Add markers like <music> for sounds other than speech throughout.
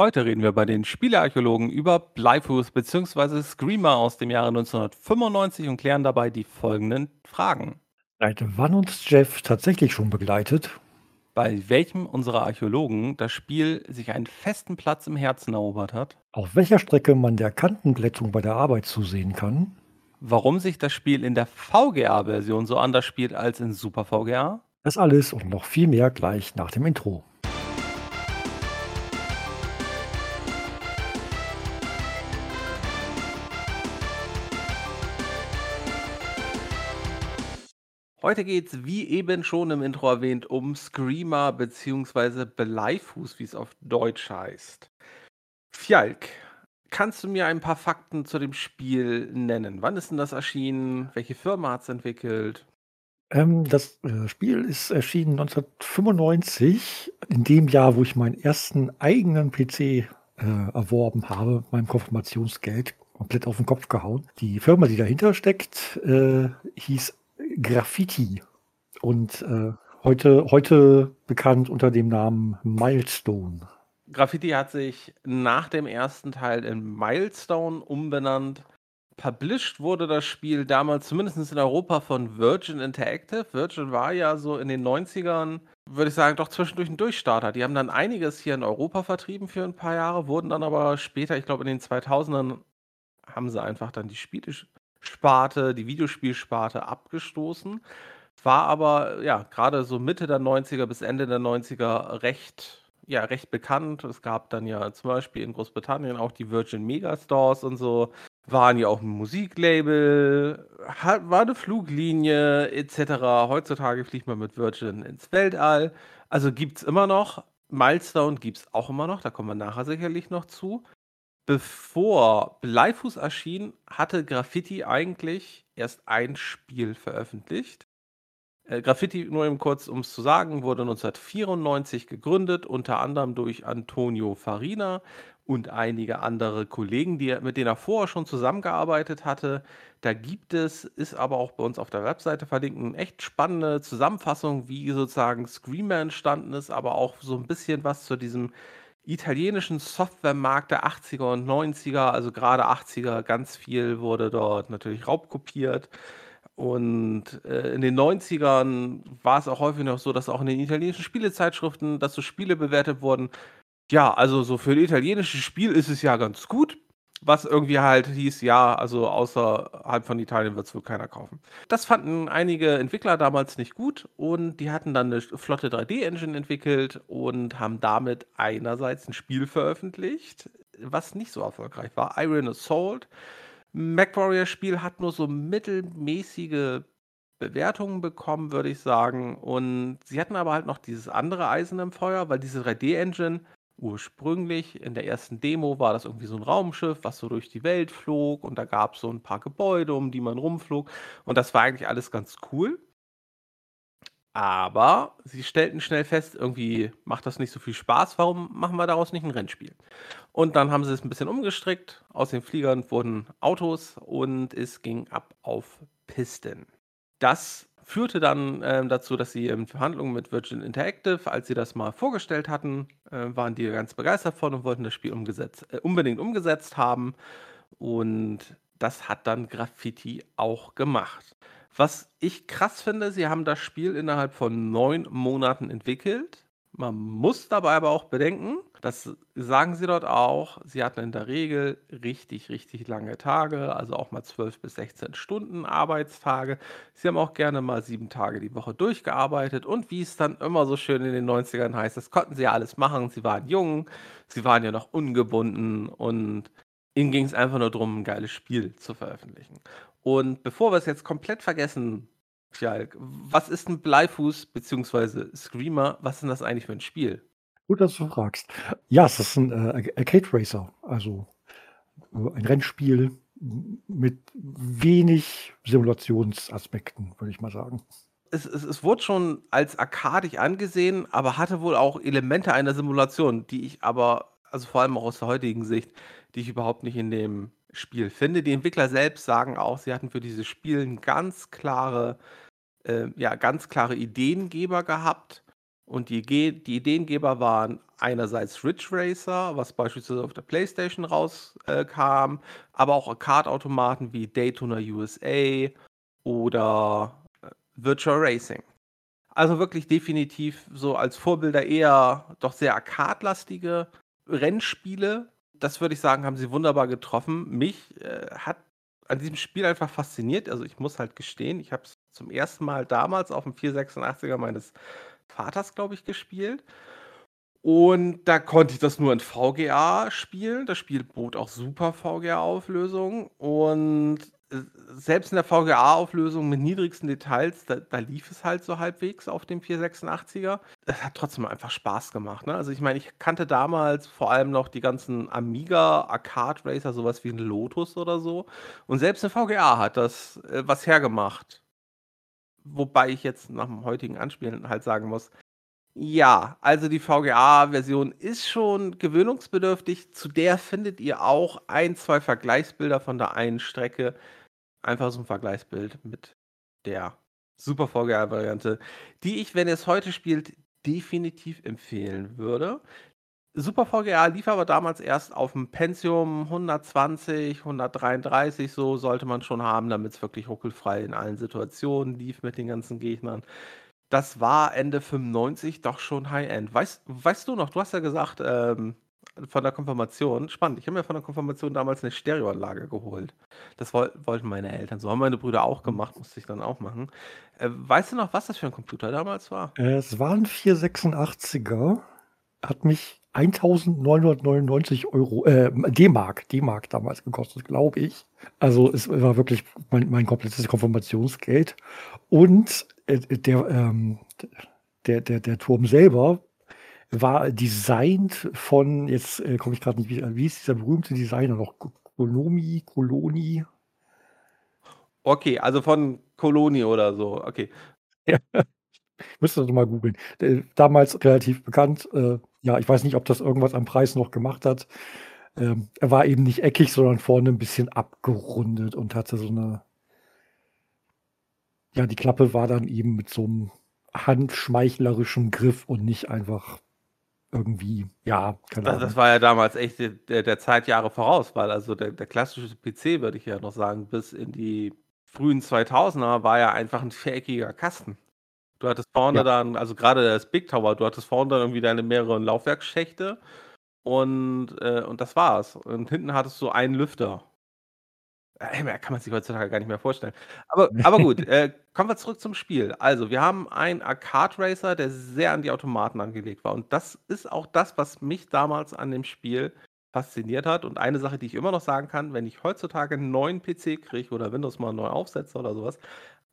Heute reden wir bei den Spielearchäologen über Bleifuß bzw. Screamer aus dem Jahre 1995 und klären dabei die folgenden Fragen. Seit wann uns Jeff tatsächlich schon begleitet? Bei welchem unserer Archäologen das Spiel sich einen festen Platz im Herzen erobert hat? Auf welcher Strecke man der Kantenglättung bei der Arbeit zusehen kann? Warum sich das Spiel in der VGA-Version so anders spielt als in Super VGA? Das alles und noch viel mehr gleich nach dem Intro. Heute geht es, wie eben schon im Intro erwähnt, um Screamer bzw. Bleifuß, wie es auf Deutsch heißt. Fjalk, kannst du mir ein paar Fakten zu dem Spiel nennen? Wann ist denn das erschienen? Welche Firma hat es entwickelt? Ähm, das äh, Spiel ist erschienen 1995, in dem Jahr, wo ich meinen ersten eigenen PC äh, erworben habe, meinem Konfirmationsgeld komplett auf den Kopf gehauen. Die Firma, die dahinter steckt, äh, hieß Graffiti und äh, heute, heute bekannt unter dem Namen Milestone. Graffiti hat sich nach dem ersten Teil in Milestone umbenannt. Published wurde das Spiel damals zumindest in Europa von Virgin Interactive. Virgin war ja so in den 90ern, würde ich sagen, doch zwischendurch ein Durchstarter. Die haben dann einiges hier in Europa vertrieben für ein paar Jahre, wurden dann aber später, ich glaube in den 2000ern, haben sie einfach dann die Spiele Sparte, die Videospielsparte abgestoßen. War aber, ja, gerade so Mitte der 90er bis Ende der 90er recht ja, recht bekannt. Es gab dann ja zum Beispiel in Großbritannien auch die Virgin Megastores und so. Waren ja auch ein Musiklabel, war eine Fluglinie etc. Heutzutage fliegt man mit Virgin ins Weltall. Also gibt es immer noch. Milestone gibt es auch immer noch, da kommen wir nachher sicherlich noch zu. Bevor Bleifuß erschien, hatte Graffiti eigentlich erst ein Spiel veröffentlicht. Äh, Graffiti, nur eben kurz, um es zu sagen, wurde 1994 gegründet, unter anderem durch Antonio Farina und einige andere Kollegen, die mit denen er vorher schon zusammengearbeitet hatte. Da gibt es, ist aber auch bei uns auf der Webseite verlinkt, eine echt spannende Zusammenfassung, wie sozusagen Screamer entstanden ist, aber auch so ein bisschen was zu diesem italienischen Softwaremarkt der 80er und 90er, also gerade 80er, ganz viel wurde dort natürlich raubkopiert. Und äh, in den 90ern war es auch häufig noch so, dass auch in den italienischen Spielezeitschriften, dass so Spiele bewertet wurden. Ja, also so für ein italienisches Spiel ist es ja ganz gut was irgendwie halt hieß, ja, also außerhalb von Italien wird es wohl keiner kaufen. Das fanden einige Entwickler damals nicht gut und die hatten dann eine flotte 3D-Engine entwickelt und haben damit einerseits ein Spiel veröffentlicht, was nicht so erfolgreich war, Iron Assault. MacWarrior-Spiel hat nur so mittelmäßige Bewertungen bekommen, würde ich sagen. Und sie hatten aber halt noch dieses andere Eisen im Feuer, weil diese 3D-Engine Ursprünglich in der ersten Demo war das irgendwie so ein Raumschiff, was so durch die Welt flog und da gab es so ein paar Gebäude, um die man rumflog und das war eigentlich alles ganz cool. Aber sie stellten schnell fest, irgendwie macht das nicht so viel Spaß, warum machen wir daraus nicht ein Rennspiel? Und dann haben sie es ein bisschen umgestrickt, aus den Fliegern wurden Autos und es ging ab auf Pisten. Das führte dann ähm, dazu, dass sie in Verhandlungen mit Virgin Interactive, als sie das mal vorgestellt hatten, äh, waren die ganz begeistert von und wollten das Spiel umgesetzt, äh, unbedingt umgesetzt haben. Und das hat dann Graffiti auch gemacht. Was ich krass finde, sie haben das Spiel innerhalb von neun Monaten entwickelt. Man muss dabei aber auch bedenken, das sagen sie dort auch, sie hatten in der Regel richtig, richtig lange Tage, also auch mal 12 bis 16 Stunden Arbeitstage. Sie haben auch gerne mal sieben Tage die Woche durchgearbeitet und wie es dann immer so schön in den 90ern heißt, das konnten sie ja alles machen. Sie waren jung, sie waren ja noch ungebunden und ihnen ging es einfach nur darum, ein geiles Spiel zu veröffentlichen. Und bevor wir es jetzt komplett vergessen, Fjalk, was ist ein Bleifuß bzw. Screamer? Was ist denn das eigentlich für ein Spiel? Gut, dass du fragst. Ja, es ist ein äh, Arcade Racer, also äh, ein Rennspiel mit wenig Simulationsaspekten, würde ich mal sagen. Es, es, es wurde schon als arkadig angesehen, aber hatte wohl auch Elemente einer Simulation, die ich aber, also vor allem auch aus der heutigen Sicht, die ich überhaupt nicht in dem Spiel finde. Die Entwickler selbst sagen auch, sie hatten für dieses Spiel ganz klare, äh, ja, ganz klare Ideengeber gehabt Und die Ge die Ideengeber waren einerseits Ridge Racer, was beispielsweise auf der PlayStation rauskam, äh, aber auch Arcade-Automaten wie Daytona USA oder, äh, Virtual Racing. Also, wirklich definitiv so als Vorbilder eher doch sehr arcade-lastige Rennspiele. Das würde ich sagen, haben sie wunderbar getroffen. Mich, äh, hat an diesem Spiel einfach fasziniert. Also, ich muss halt gestehen, ich habe es zum ersten Mal damals auf'm 486er meines Vaters, glaube ich, gespielt. Und da konnte ich das nur in VGA spielen. Das Spiel bot auch super VGA-Auflösung und, äh, selbst in der VGA-Auflösung mit niedrigsten Details, da da lief es halt so halbwegs auf dem 486er. Es hat trotzdem einfach Spaß gemacht, ne? Also, ich meine, ich kannte damals vor allem noch die ganzen Amiga Arcade Racer, so was wie 'n Lotus oder so. Und selbst 'ne VGA hat das, äh, was hergemacht. Wobei ich jetzt nach dem heutigen Anspielen halt sagen muss, ja, also die VGA-Version ist schon gewöhnungsbedürftig. Zu der findet ihr auch ein, 2 Vergleichsbilder von der einen Strecke. Einfach so 'n Vergleichsbild mit der Super VGA-Variante, die ich, wenn ihr's heute spielt, definitiv empfehlen würde. Super VGA lief aber damals erst auf'm Pentium 120, 133, so sollte man schon haben, damit's wirklich ruckelfrei in allen Situationen lief mit den ganzen Gegnern. Das war Ende 95 doch schon High-End. Weißt weißt du noch, du hast ja gesagt, ähm, von der Konfirmation spannend, ich habe mir von der Konfirmation damals 'ne Stereoanlage geholt. Das woll wollten meine Eltern so, haben meine Brüder auch gemacht, musste ich dann auch machen. Äh, weißt du noch, was das für 'n Computer damals war? Äh, es war 'n 486er, hat mich 1.999 €, äh, D-Mark D-Mark damals gekostet, glaube ich. Also, es war wirklich mein mein komplettes Konfirmationsgeld. Und, äh, der, ähm, der der der Turm selber war designt von jetzt, äh, komme ich grad nicht wie wie hieß dieser berühmte Designer noch? Ko Konomi, Koloni? Okay, also von Koloni oder so, okay. <laughs> Ja. Müsste noch mal googeln. Äh, damals relativ bekannt. Äh, ja, ich weiß nicht, ob das irgendwas am Preis noch gemacht hat. Ähm, er war eben nicht eckig, sondern vorne 'n bisschen abgerundet und hatte so 'ne ja, die Klappe war dann eben mit so 'm handschmeichlerischen Griff und nicht einfach irgendwie ja, keine Da das Ahnung. war ja damals echt de der der Zeit Jahre voraus, weil also der der klassische PC, würde ich ja noch sagen, bis in die frühen 2000er war ja einfach 'n viereckiger Kasten. Du hattest vorne Ja. dann also grade das Big Tower, du hattest vorne dann irgendwie deine mehreren Laufwerksschächte und, äh und das war's. Und hinten hattest du einen Lüfter. Äh, mehr kann man sich heutzutage gar nicht mehr vorstellen. Aber <laughs> aber gut, äh, kommen wir zurück zum Spiel. Also, wir haben einen Arcade Racer, der sehr an die Automaten angelegt war. Und das ist auch das, was mich damals an dem Spiel fasziniert hat. Und eine Sache, die ich immer noch sagen kann, wenn ich heutzutage 'n neuen PC kriege oder Windows mal neu aufsetze oder so was,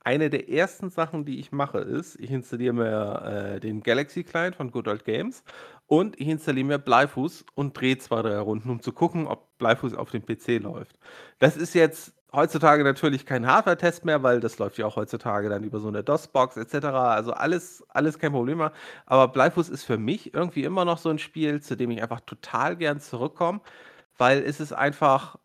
eine der ersten Sachen, die ich mache, ist, ich installiere mir, äh, den Galaxy Client von Good Old Games und ich installiere mir Bleifuß und drehe 2, 3 Runden, um zu gucken, ob Bleifuß auf dem PC läuft. Das ist jetzt heutzutage natürlich kein Hardwaretest mehr, weil das läuft ja auch heutzutage dann über so 'ne DOS-Box et cetera. Also alles alles kein Problem mehr. Aber Bleifuß ist für mich irgendwie immer noch so 'n Spiel, zu dem ich einfach total gern zurückkomme, weil es ist einfach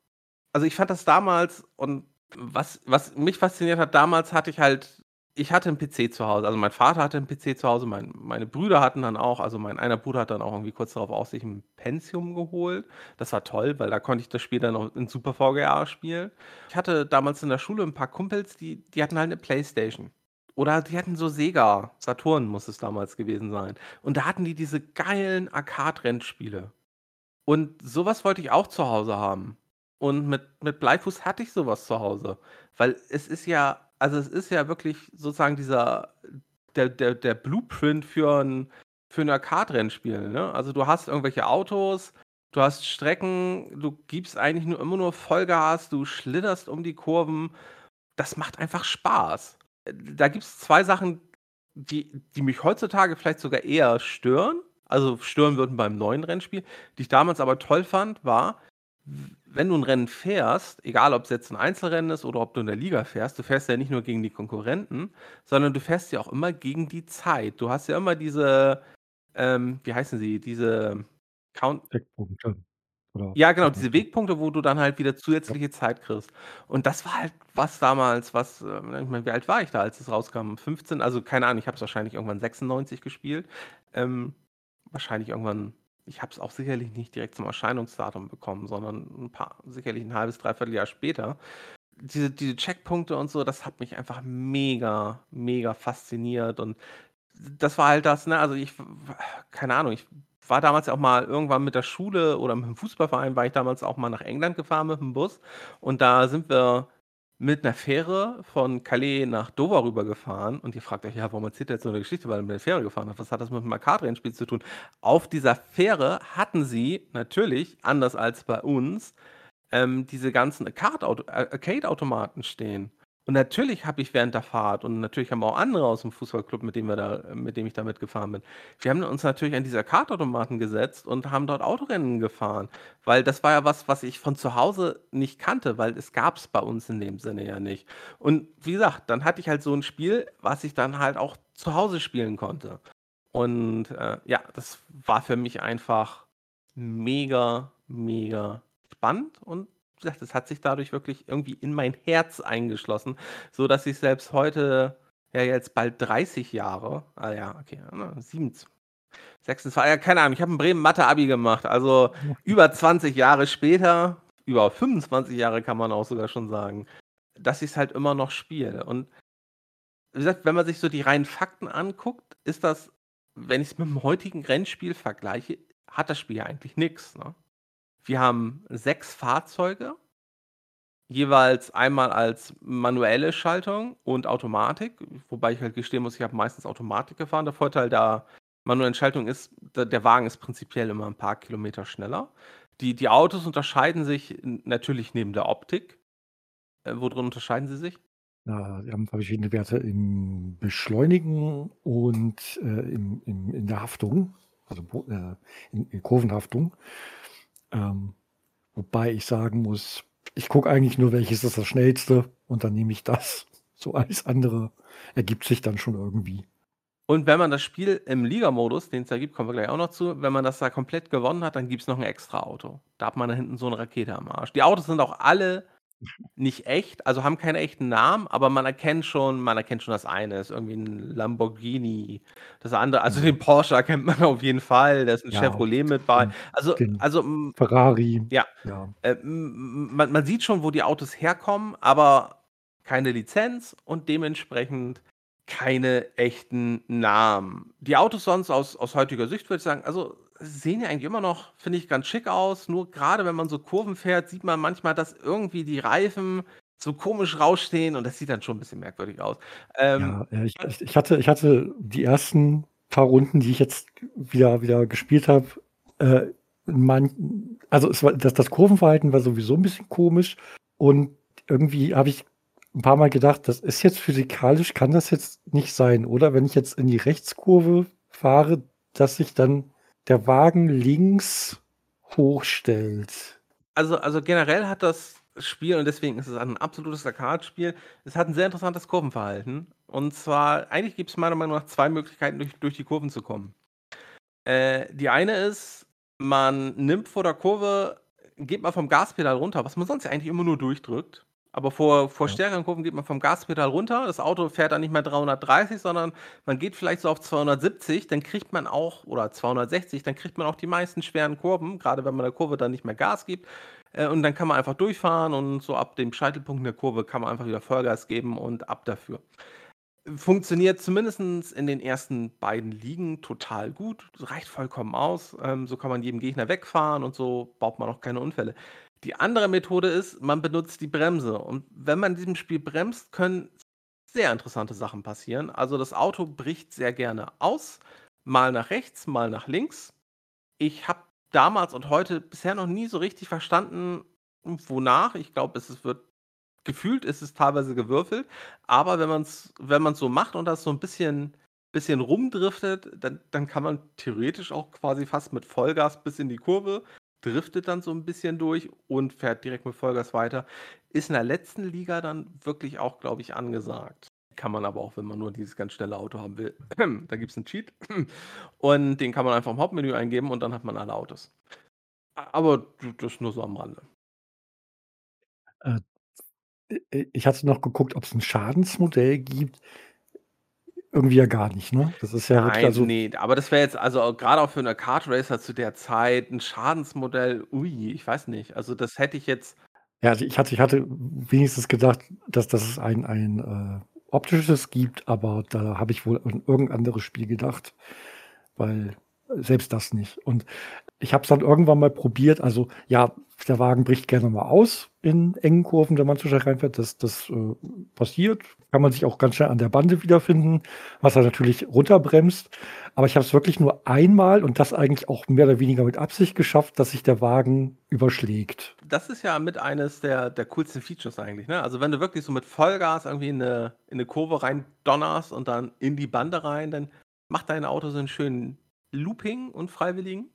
also, ich fand das damals und was was mich fasziniert hat, damals hatte ich halt ich hatte 'n PC zu Hause. Also, mein Vater hatte 'n PC zu Hause, mein meine Brüder hatten dann auch also, mein einer Bruder hat dann auch irgendwie kurz darauf auch sich 'n Pentium geholt. Das war toll, weil da konnte ich das Spiel dann auch in Super VGA spielen. Ich hatte damals in der Schule 'n paar Kumpels, die die hatten halt 'ne Playstation. Oder die hatten so Sega Saturn muss es damals gewesen sein. Und da hatten die diese geilen Arcade-Rennspiele. Und so was wollte ich auch zu Hause haben. Und mit mit Bleifuß hatte ich so was zu Hause. Weil es ist ja also, es ist ja wirklich sozusagen dieser der der der Blueprint für 'n für 'n Arcade-Rennspiel, ne? Also, du hast irgendwelche Autos, du hast Strecken, du gibst eigentlich nur immer nur Vollgas, du schlitterst um die Kurven. Das macht einfach Spaß. Da gibt's 2 Sachen, die die mich heutzutage vielleicht sogar eher stören, also, stören würden beim neuen Rennspiel, die ich damals aber toll fand, war, wenn du 'n Rennen fährst, egal ob's jetzt 'n Einzelrennen ist oder ob du in der Liga fährst, du fährst ja nicht nur gegen die Konkurrenten, sondern du fährst ja auch immer gegen die Zeit. Du hast ja immer diese, ähm, wie heißen sie, diese Count Eckpunkte. Oder Ja, genau, diese? Wegpunkte, wo du dann halt wieder Ja. zusätzliche Zeit kriegst. Und das war halt was damals, was, ähm ich meine, wie alt war ich da, als es rauskam? 15? Also, keine Ahnung, ich habe es wahrscheinlich irgendwann 96 gespielt. Ähm, wahrscheinlich irgendwann ich habe es auch sicherlich nicht direkt zum Erscheinungsdatum bekommen, sondern 'n paar sicherlich 'n halbes, 3/4 Jahr später. Diese diese Checkpunkte und so, das hat mich einfach mega, mega fasziniert und das war halt das, ne? Also, ich keine Ahnung, ich war damals auch mal irgendwann mit der Schule oder mit'm Fußballverein war ich damals auch mal nach England gefahren mit'm Bus und da sind wir mit 'ner Fähre von Calais nach Dover rübergefahren und ihr fragt euch: „Ja, warum erzählt er jetzt so 'ne Geschichte, weil er mit der Fähre gefahren ist? Was hat das mit 'm Arcade-Rennspiel zu tun?“ Auf dieser Fähre hatten sie natürlich, anders als bei uns, ähm, diese ganzen Arcade-Auto Ar Arcade-Automaten stehen. Und natürlich habe ich während der Fahrt und natürlich haben auch andere aus'm Fußballclub, mit dem wir da mit dem ich da mitgefahren bin wir haben uns natürlich an diese Arcade-Automaten gesetzt und haben dort Autorennen gefahren, weil das war ja was, was ich von zu Hause nicht kannte, weil es gab's bei uns in dem Sinne ja nicht. Und wie gesagt, dann hatte ich halt so 'n Spiel, was ich dann halt auch zu Hause spielen konnte. Und, äh, ja, das war für mich einfach mega, mega spannend und gesagt, das hat sich dadurch wirklich irgendwie in mein Herz eingeschlossen, sodass ich selbst heute, ja jetzt bald 30 Jahre ah ja, okay, ne, siebenzw 26 ja, keine Ahnung, ich habe in Bremen Mathe-Abi gemacht, also <laughs> über 20 Jahre später, über 25 Jahre kann man auch sogar schon sagen, dass ich's halt immer noch spiele. Und wie gesagt, wenn man sich so die reinen Fakten anguckt, ist das, wenn ich's mit'm heutigen Rennspiel vergleiche, hat das Spiel ja eigentlich nix, ne? Wir haben 6 Fahrzeuge jeweils einmal als manuelle Schaltung und Automatik, wobei ich halt gestehen muss, ich habe meistens Automatik gefahren. Der Vorteil der manuellen Schaltung ist, der Wagen ist prinzipiell immer 'n paar Kilometer schneller. Die die Autos unterscheiden sich natürlich neben der Optik. Äh, wo drin unterscheiden sie sich? Ja, die haben verschiedene Werte im Beschleunigen und, äh, im im in der Haftung, also äh, in in Kurvenhaftung. Ähm, wobei ich sagen muss, ich gucke eigentlich nur, welches ist das Schnellste und dann nehme ich das. So alles andere ergibt sich dann schon irgendwie. Und wenn man das Spiel im Liga-Modus, den's da gibt, kommen wir gleich auch noch zu wenn man das da komplett gewonnen hat, dann gibt's noch 'n extra Auto. Da hat man da hinten so 'ne Rakete am Arsch. Die Autos sind auch alle nicht echt, also haben keine echten Namen, aber man erkennt schon man erkennt schon das eine ist irgendwie 'n Lamborghini. Das andere also Mhm. den Porsche erkennt man <laughs> auf jeden Fall, da ist 'n Ja, Chevrolet mit bei. den Also den also, hm Ferrari, ja, ja. äh, m m man man sieht schon, wo die Autos herkommen, aber keine Lizenz und dementsprechend keine echten Namen. Die Autos sonst aus aus heutiger Sicht würde ich sagen also, sehen ja eigentlich immer noch, finde ich, ganz schick aus, nur grade wenn man so Kurven fährt, sieht man manchmal, dass irgendwie die Reifen so komisch rausstehen und das sieht dann schon 'n bisschen merkwürdig aus. Ähm Ja, ich ich ich hatte ich hatte die ersten paar Runden, die ich jetzt wieder wieder gespielt habe, äh, also es war das das Kurvenverhalten war sowieso 'n bisschen komisch und irgendwie habe ich 'n paarmal gedacht: „Das ist jetzt physikalisch kann das jetzt nicht sein, oder?“ Wenn ich jetzt in die Rechtskurve fahre, dass sich dann der Wagen links hochstellt. Also also generell hat das Spiel und deswegen ist es ein absolutes Arcade-Spiel es hat 'n sehr interessantes Kurvenverhalten. Und zwar eigentlich gibt's meiner Meinung nach 2 Möglichkeiten, durch durch die Kurven zu kommen. Äh, die eine ist, man nimmt vor der Kurve geht mal vom Gaspedal runter, was man sonst eigentlich immer nur durchdrückt. Aber vor vor Ja. stärkeren Kurven geht man vom Gaspedal runter. Das Auto fährt dann nicht mehr 330, sondern man geht vielleicht so auf 270, dann kriegt man auch oder 260, dann kriegt man auch die meisten schweren Kurven, grade wenn man der Kurve dann nicht mehr Gas gibt. Äh, und dann kann man einfach durchfahren und so ab dem Scheitelpunkt der Kurve kann man einfach wieder Vollgas geben und ab dafür. Funktioniert zumindestens in den ersten beiden Ligen total gut, reicht vollkommen aus. Ähm, so kann man jedem Gegner wegfahren und so baut man auch keine Unfälle. Die andere Methode ist, man benutzt die Bremse und wenn man in diesem Spiel bremst, können sehr interessante Sachen passieren. Also, das Auto bricht sehr gerne aus, mal nach rechts, mal nach links. Ich habe damals und heute bisher noch nie so richtig verstanden, wonach. Ich glaube, es es wird gefühlt ist es teilweise gewürfelt, aber wenn man's wenn man's so macht und das so 'n bisschen bisschen rumdriftet, dann dann kann man theoretisch auch quasi fast mit Vollgas bis in die Kurve, driftet dann so 'n bisschen durch und fährt direkt mit Vollgas weiter. Ist in der letzten Liga dann wirklich auch, glaube ich, angesagt. Kann man aber auch, wenn man nur dieses ganz schnelle Auto haben will. <clears throat> Da gibt's 'n Cheat <clears throat> und den kann man einfach im Hauptmenü eingeben und dann hat man alle Autos. aber das nur so am Rande. Äh, ich hatte noch geguckt, ob's 'n Schadensmodell gibt. Irgendwie ja gar nicht, ne? Das ist ja wirklich Nein, also ne, aber das wäre jetzt also grade auch für 'ne Kartracer zu der Zeit 'n Schadensmodell, ui, ich weiß nicht. Also, das hätte ich jetzt Ja, also ich hatte ich hatte wenigstens gedacht, dass dass es ein ein, äh, optisches gibt, aber da habe ich wohl an irgend anderes Spiel gedacht, weil selbst das nicht. Und ich habe es dann irgendwann mal probiert. Also, ja, der Wagen bricht gerne mal aus in engen Kurven, wenn man zu schnell reinfährt. Das das, äh, passiert. Kann man sich auch ganz schnell an der Bande wiederfinden, was er natürlich runterbremst. Aber ich habe es wirklich nur einmal und das eigentlich auch mehr oder weniger mit Absicht geschafft, dass sich der Wagen überschlägt. Das ist ja mit eines der der coolsten Features eigentlich, ne? Also, wenn du wirklich so mit Vollgas irgendwie in 'ne in 'ne Kurve reindonnerst und dann in die Bande rein, dann macht dein Auto so 'n schönen Looping unfreiwilligen.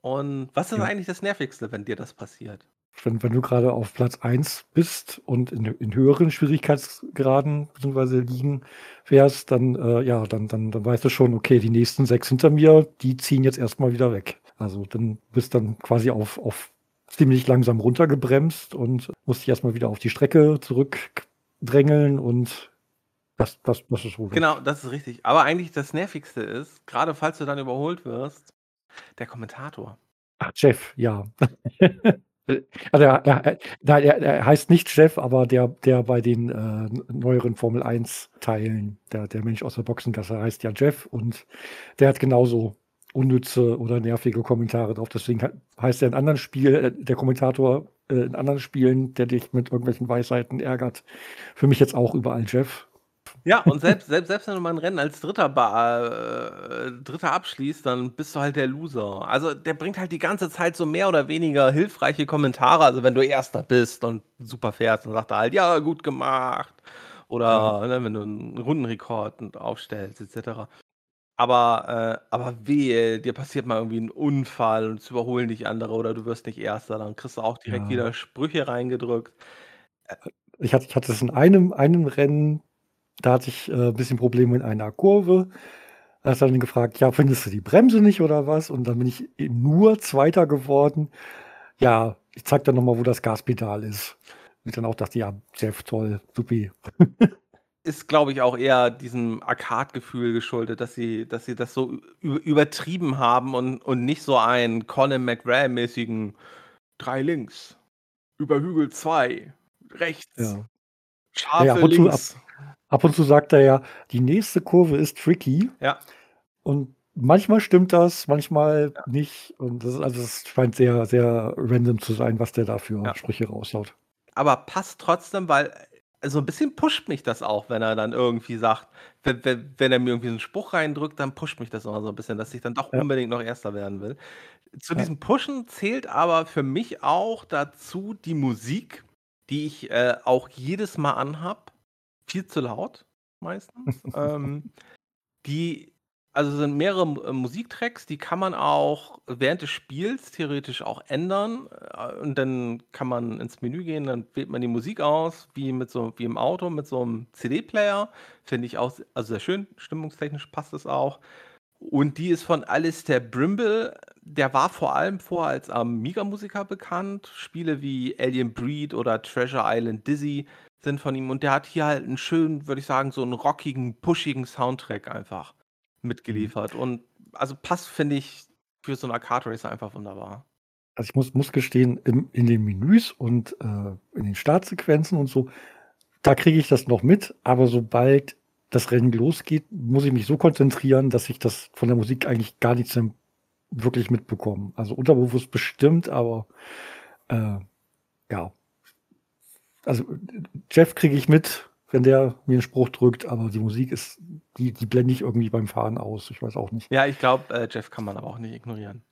Und was ist Ja. eigentlich das Nervigste, wenn dir das passiert? Wenn wenn du grade auf Platz 1 bist und in in höheren Schwierigkeitsgraden beziehungsweise Ligen fährst, dann, äh, ja, dann dann dann weißt du schon, okay, die nächsten 6 hinter mir, die ziehen jetzt erst mal wieder weg. Also, dann bist dann quasi auf auf ziemlich langsam runtergebremst und musst dich erst mal wieder auf die Strecke zurückdrängeln und das das das ist wohl Genau, das ist richtig. Aber eigentlich das Nervigste ist, grade falls du dann überholt wirst, der Kommentator. Ach, Jeff, ja. <laughs> Also, er er er er heißt nicht Jeff, aber der der bei den, äh, neueren Formel-1-Teilen, der der Mensch aus der Boxengasse heißt ja Jeff und der hat genauso unnütze oder nervige Kommentare drauf. Deswegen heißt er in anderen Spiel äh, der Kommentator, äh, in anderen Spielen, der dich mit irgendwelchen Weisheiten ärgert, für mich jetzt auch überall Jeff. Ja, und selbst selbst selbst wenn du mal 'n Rennen als 3. ba äh, 3. abschließt, dann bist du halt der Loser. Also, der bringt halt die ganze Zeit so mehr oder weniger hilfreiche Kommentare. Also, wenn du 1. bist und super fährst, dann sagt er halt: „Ja, gut gemacht.“ Ja. Oder, ne, wenn du 'n Rundenrekord aufstellst et cetera. Aber, äh aber wehe, dir passiert mal irgendwie 'n Unfall und es überholen dich andere oder du wirst nicht 1., dann kriegst du auch direkt Ja. wieder Sprüche reingedrückt. Äh Ich hatte ich hatte es in einem einem Rennen, da hatte ich, äh, bisschen Probleme in einer Kurve. Da hat er dann gefragt: „Ja, findest du die Bremse nicht oder was?“ Und dann bin ich eben nur 2. geworden. Ja, ich zeige dir noch mal, wo das Gaspedal ist. Und ich dann auch dachte: „Ja, Jeff, toll, supi.“ <laughs> Ist, glaube ich, auch eher diesem Arcade-Gefühl geschuldet, dass sie dass sie das so übertrieben haben und und nicht so einen Colin McRae-mäßigen 3 links, über Hügel 2, rechts, Ja. Ja, ja, scharfe ab ab und zu sagt er ja: „Die nächste Kurve ist tricky.“ Ja. Und manchmal stimmt das, manchmal Ja. nicht. Und das also, es scheint sehr, sehr random zu sein, was der da für Ja. Sprüche raushaut. Aber passt trotzdem, weil, so 'n bisschen pusht mich das auch, wenn er dann irgendwie sagt wenn wenn wenn er mir irgendwie 'n Spruch reindrückt, dann pusht mich das immer so 'n bisschen, dass ich dann doch Ja. unbedingt noch 1. werden will. Zu diesem Pushen zählt aber für mich auch dazu die Musik, die ich, äh, auch jedes Mal anhabe, viel zu laut meistens. <laughs> Ähm, die also, sind mehrere äh, Musiktracks, die kann man auch während des Spiels theoretisch auch ändern. Äh, und dann kann man ins Menü gehen, dann wählt man die Musik aus, wie mit so wie im Auto mit so 'nem CD-Player. Finde ich auch also, sehr schön, stimmungstechnisch passt es auch. Und die ist von Alistair Brimble. Der war vor allem vorher als Amiga-Musiker bekannt. Spiele wie Alien Breed oder Treasure Island Dizzy sind von ihm und der hat hier halt 'n schönen, würde ich sagen, so 'n rockigen, pushigen Soundtrack einfach Mhm. mitgeliefert. Und also, passt, finde ich, für so 'n Arcade-Racer einfach wunderbar. Also, ich muss muss gestehen, im in den Menüs und, äh, in den Startsequenzen und so, da kriege ich das noch mit, aber sobald das Rennen losgeht, muss ich mich so konzentrieren, dass ich das von der Musik eigentlich gar nichts wirklich mitbekomme. Also, unterbewusst bestimmt, aber, äh, ja. Also, Jeff kriege ich mit, wenn der mir 'n Spruch drückt, aber die Musik ist die die blende ich irgendwie beim Fahren aus. Ich weiß auch nicht. Ja, ich glaube, äh, Jeff kann man aber auch nicht ignorieren.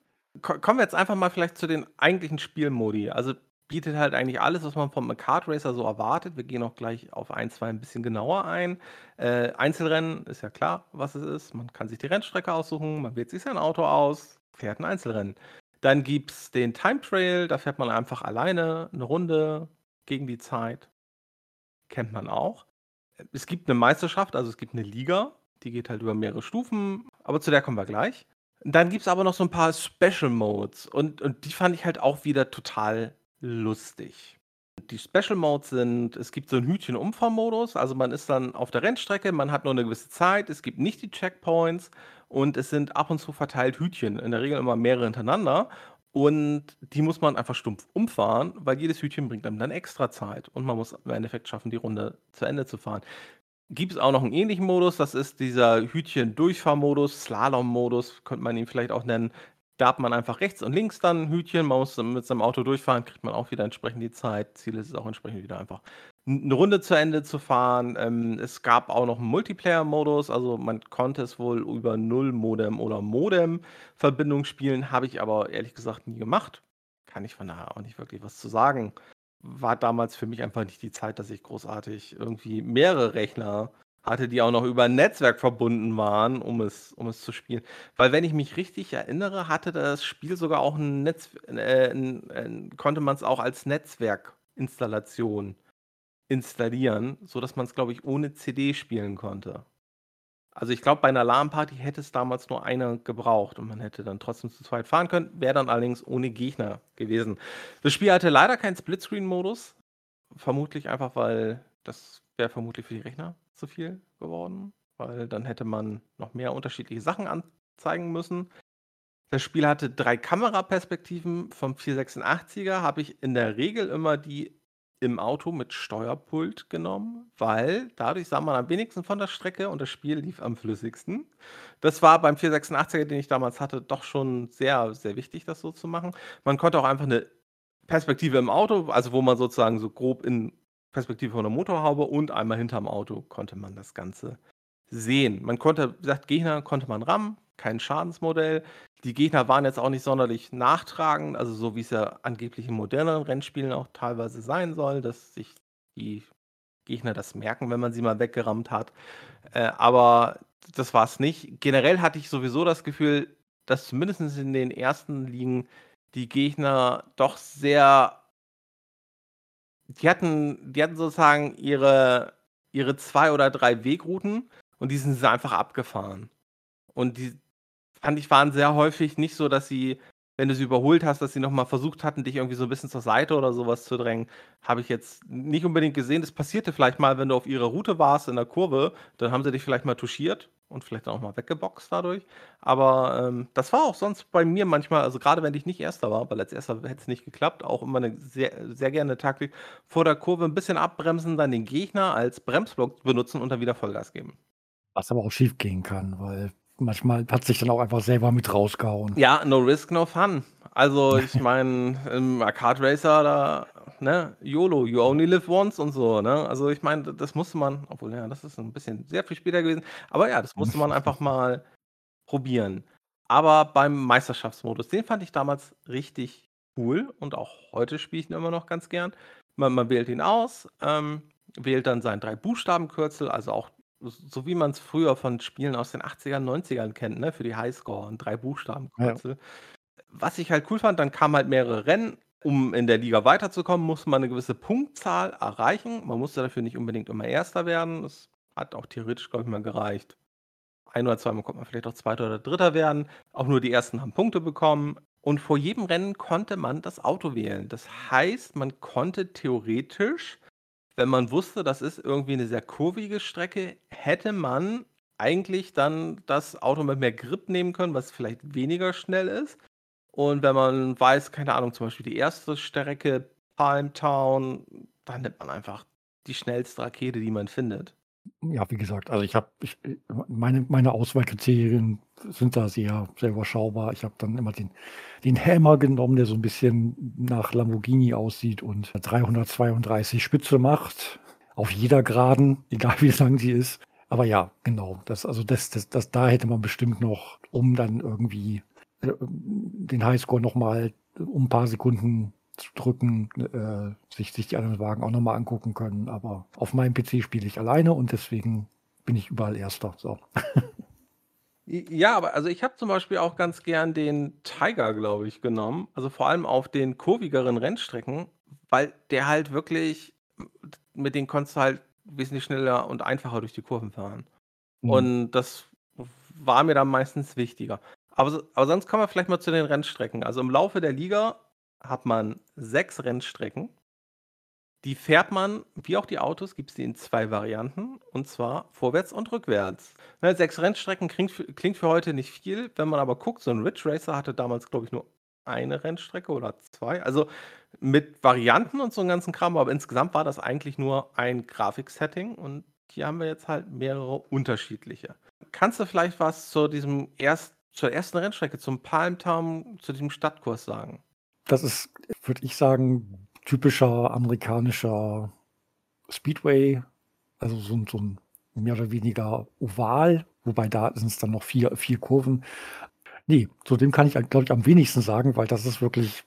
Ko kommen wir jetzt einfach mal vielleicht zu den eigentlichen Spielmodi. Also, bietet halt eigentlich alles, was man vom Arcade-Racer so erwartet. Wir gehen auch gleich auf 1, 2 'n bisschen genauer ein. Äh, Einzelrennen ist ja klar, was es ist. Man kann sich die Rennstrecke aussuchen, man wählt sich sein Auto aus, fährt 'n Einzelrennen. Dann gibt's den Time Trial, da fährt man einfach alleine 'ne Runde gegen die Zeit. Kennt man auch. Es gibt 'ne Meisterschaft, also, es gibt 'ne Liga, die geht halt über mehrere Stufen, aber zu der kommen wir gleich. Dann gibt es aber noch so ein paar Special Modes und und die fand ich halt auch wieder total lustig. Die Special Modes sind es gibt so 'n Hütchen-Umfahrmodus, also man ist dann auf der Rennstrecke, man hat nur eine gewisse Zeit, es gibt nicht die Checkpoints und es sind ab und zu verteilt Hütchen, in der Regel immer mehrere hintereinander und die muss man einfach stumpf umfahren, weil jedes Hütchen bringt einem dann extra Zeit und man muss im Endeffekt schaffen, die Runde zu Ende zu fahren. Gibt es auch noch einen ähnlichen Modus, das ist dieser Hütchen-Durchfahrmodus, Slalom-Modus könnte man ihn vielleicht auch nennen. Da hat man einfach rechts und links dann Hütchen, man muss mit seinem Auto durchfahren, kriegt man auch wieder entsprechend die Zeit. Ziel ist es auch entsprechend wieder einfach eine Runde zu Ende zu fahren. Ähm, es gab auch noch einen Multiplayer-Modus, also man konnte es wohl über Null-Modem oder Modem-Verbindung spielen, habe ich aber ehrlich gesagt nie gemacht. Kann ich von daher auch nicht wirklich was zu sagen war damals für mich einfach nicht die Zeit, dass ich großartig irgendwie mehrere Rechner hatte, die auch noch über ein Netzwerk verbunden waren, um es, um es zu spielen. Weil wenn ich mich richtig erinnere, hatte das Spiel sogar auch ein Netz, äh, ein, ein, konnte man es auch als Netzwerkinstallation installieren, sodass man es, glaube ich, ohne CD spielen konnte. Also ich glaube, bei einer LAN-Party hätte es damals nur einer gebraucht und man hätte dann trotzdem zu zweit fahren können, wäre dann allerdings ohne Gegner gewesen. Das Spiel hatte leider keinen Splitscreen-Modus. Vermutlich einfach, weil das wäre vermutlich für die Rechner zu viel geworden, weil dann hätte man noch mehr unterschiedliche Sachen anzeigen müssen. Das Spiel hatte drei Kameraperspektiven. Vom 486er habe ich in der Regel immer die im Auto mit Steuerpult genommen, weil dadurch sah man am wenigsten von der Strecke und das Spiel lief am flüssigsten. Das war beim 486er, den ich damals hatte, doch schon sehr, sehr wichtig, das so zu machen. Man konnte auch einfach eine Perspektive im Auto, also wo man sozusagen so grob in Perspektive von der Motorhaube und einmal hinterm Auto konnte man das Ganze sehen. Man konnte, wie gesagt, Gegner konnte man rammen, kein Schadensmodell. Die Gegner waren jetzt auch nicht sonderlich nachtragend, also so wie es ja angeblich in moderneren Rennspielen auch teilweise sein soll, dass sich die Gegner das merken, wenn man sie mal weggerammt hat. Äh, aber das war es nicht. Generell hatte ich sowieso das Gefühl, dass zumindest in den ersten Ligen die Gegner doch sehr. Die hatten, die hatten sozusagen ihre, ihre zwei oder drei Wegrouten und die sind einfach abgefahren. Und die, fand ich, waren sehr häufig nicht so, dass sie, wenn du sie überholt hast, dass sie nochmal versucht hatten, dich irgendwie so ein bisschen zur Seite oder sowas zu drängen. Habe ich jetzt nicht unbedingt gesehen. Das passierte vielleicht mal, wenn du auf ihrer Route warst in der Kurve, dann haben sie dich vielleicht mal touchiert und vielleicht auch mal weggeboxt dadurch. Aber ähm, das war auch sonst bei mir manchmal, also gerade wenn ich nicht Erster war, weil als Erster hätte es nicht geklappt, auch immer eine sehr, sehr gerne Taktik, vor der Kurve ein bisschen abbremsen, dann den Gegner als Bremsblock benutzen und dann wieder Vollgas geben. Was aber auch schief gehen kann, weil manchmal hat sich dann auch einfach selber mit rausgehauen. Ja, no risk, no fun. Also <laughs> ich meine, im Arcade Racer, da, ne, YOLO, you only live once und so, ne? Also ich meine, das musste man, obwohl, ja, das ist ein bisschen sehr viel später gewesen, aber ja, das musste man <laughs> einfach mal probieren. Aber beim Meisterschaftsmodus, den fand ich damals richtig cool und auch heute spiele ich ihn immer noch ganz gern. Man, man wählt ihn aus, ähm, wählt dann sein Drei-Buchstaben-Kürzel, also auch so wie man es früher von Spielen aus den 80ern, 90ern kennt, ne, für die Highscore und drei Buchstaben Ja. Was ich halt cool fand, dann kamen halt mehrere Rennen. Um in der Liga weiterzukommen, musste man eine gewisse Punktzahl erreichen. Man musste dafür nicht unbedingt immer Erster werden. Das hat auch theoretisch, glaube ich, mal gereicht. Ein oder zweimal konnte man vielleicht auch Zweiter oder Dritter werden. Auch nur die Ersten haben Punkte bekommen. Und vor jedem Rennen konnte man das Auto wählen. Das heißt, man konnte theoretisch wenn man wusste, das ist irgendwie eine sehr kurvige Strecke, hätte man eigentlich dann das Auto mit mehr Grip nehmen können, was vielleicht weniger schnell ist. Und wenn man weiß, keine Ahnung, zum Beispiel die erste Strecke, Palmtown, dann nimmt man einfach die schnellste Rakete, die man findet. Ja, wie gesagt, also ich habe meine, meine Auswahlkriterien sind da sehr, sehr überschaubar. Ich habe dann immer den, den Hammer genommen, der so ein bisschen nach Lamborghini aussieht und 332 Spitze macht. Auf jeder Geraden, <laughs> egal wie lang sie ist. Aber ja, genau. Das, also das, das, das, da hätte man bestimmt noch, um dann irgendwie äh, den Highscore nochmal um ein paar Sekunden drücken, äh, sich, sich die anderen Wagen auch nochmal angucken können. Aber auf meinem PC spiele ich alleine und deswegen bin ich überall Erster. So. Ja, aber also ich habe zum Beispiel auch ganz gern den Tiger, glaube ich, genommen. Also vor allem auf den kurvigeren Rennstrecken, weil der halt wirklich, mit dem konntest du halt wesentlich schneller und einfacher durch die Kurven fahren. Mhm. Und das war mir dann meistens wichtiger. Aber, aber sonst kommen wir vielleicht mal zu den Rennstrecken. Also im Laufe der Liga hat man sechs Rennstrecken. Die fährt man, wie auch die Autos, gibt es die in zwei Varianten, und zwar vorwärts und rückwärts. Ne, sechs Rennstrecken klingt für, klingt für heute nicht viel, wenn man aber guckt, so ein Ridge Racer hatte damals, glaube ich, nur eine Rennstrecke oder zwei. Also mit Varianten und so einem ganzen Kram, aber insgesamt war das eigentlich nur ein Grafiksetting und hier haben wir jetzt halt mehrere unterschiedliche. Kannst du vielleicht was zu diesem erst, zur ersten Rennstrecke, zum Palmtown, zu diesem Stadtkurs sagen? Das ist, würde ich sagen, typischer amerikanischer Speedway, also so, so ein mehr oder weniger oval, wobei da sind es dann noch vier, vier Kurven. Nee, zu dem kann ich, glaube ich, am wenigsten sagen, weil das ist wirklich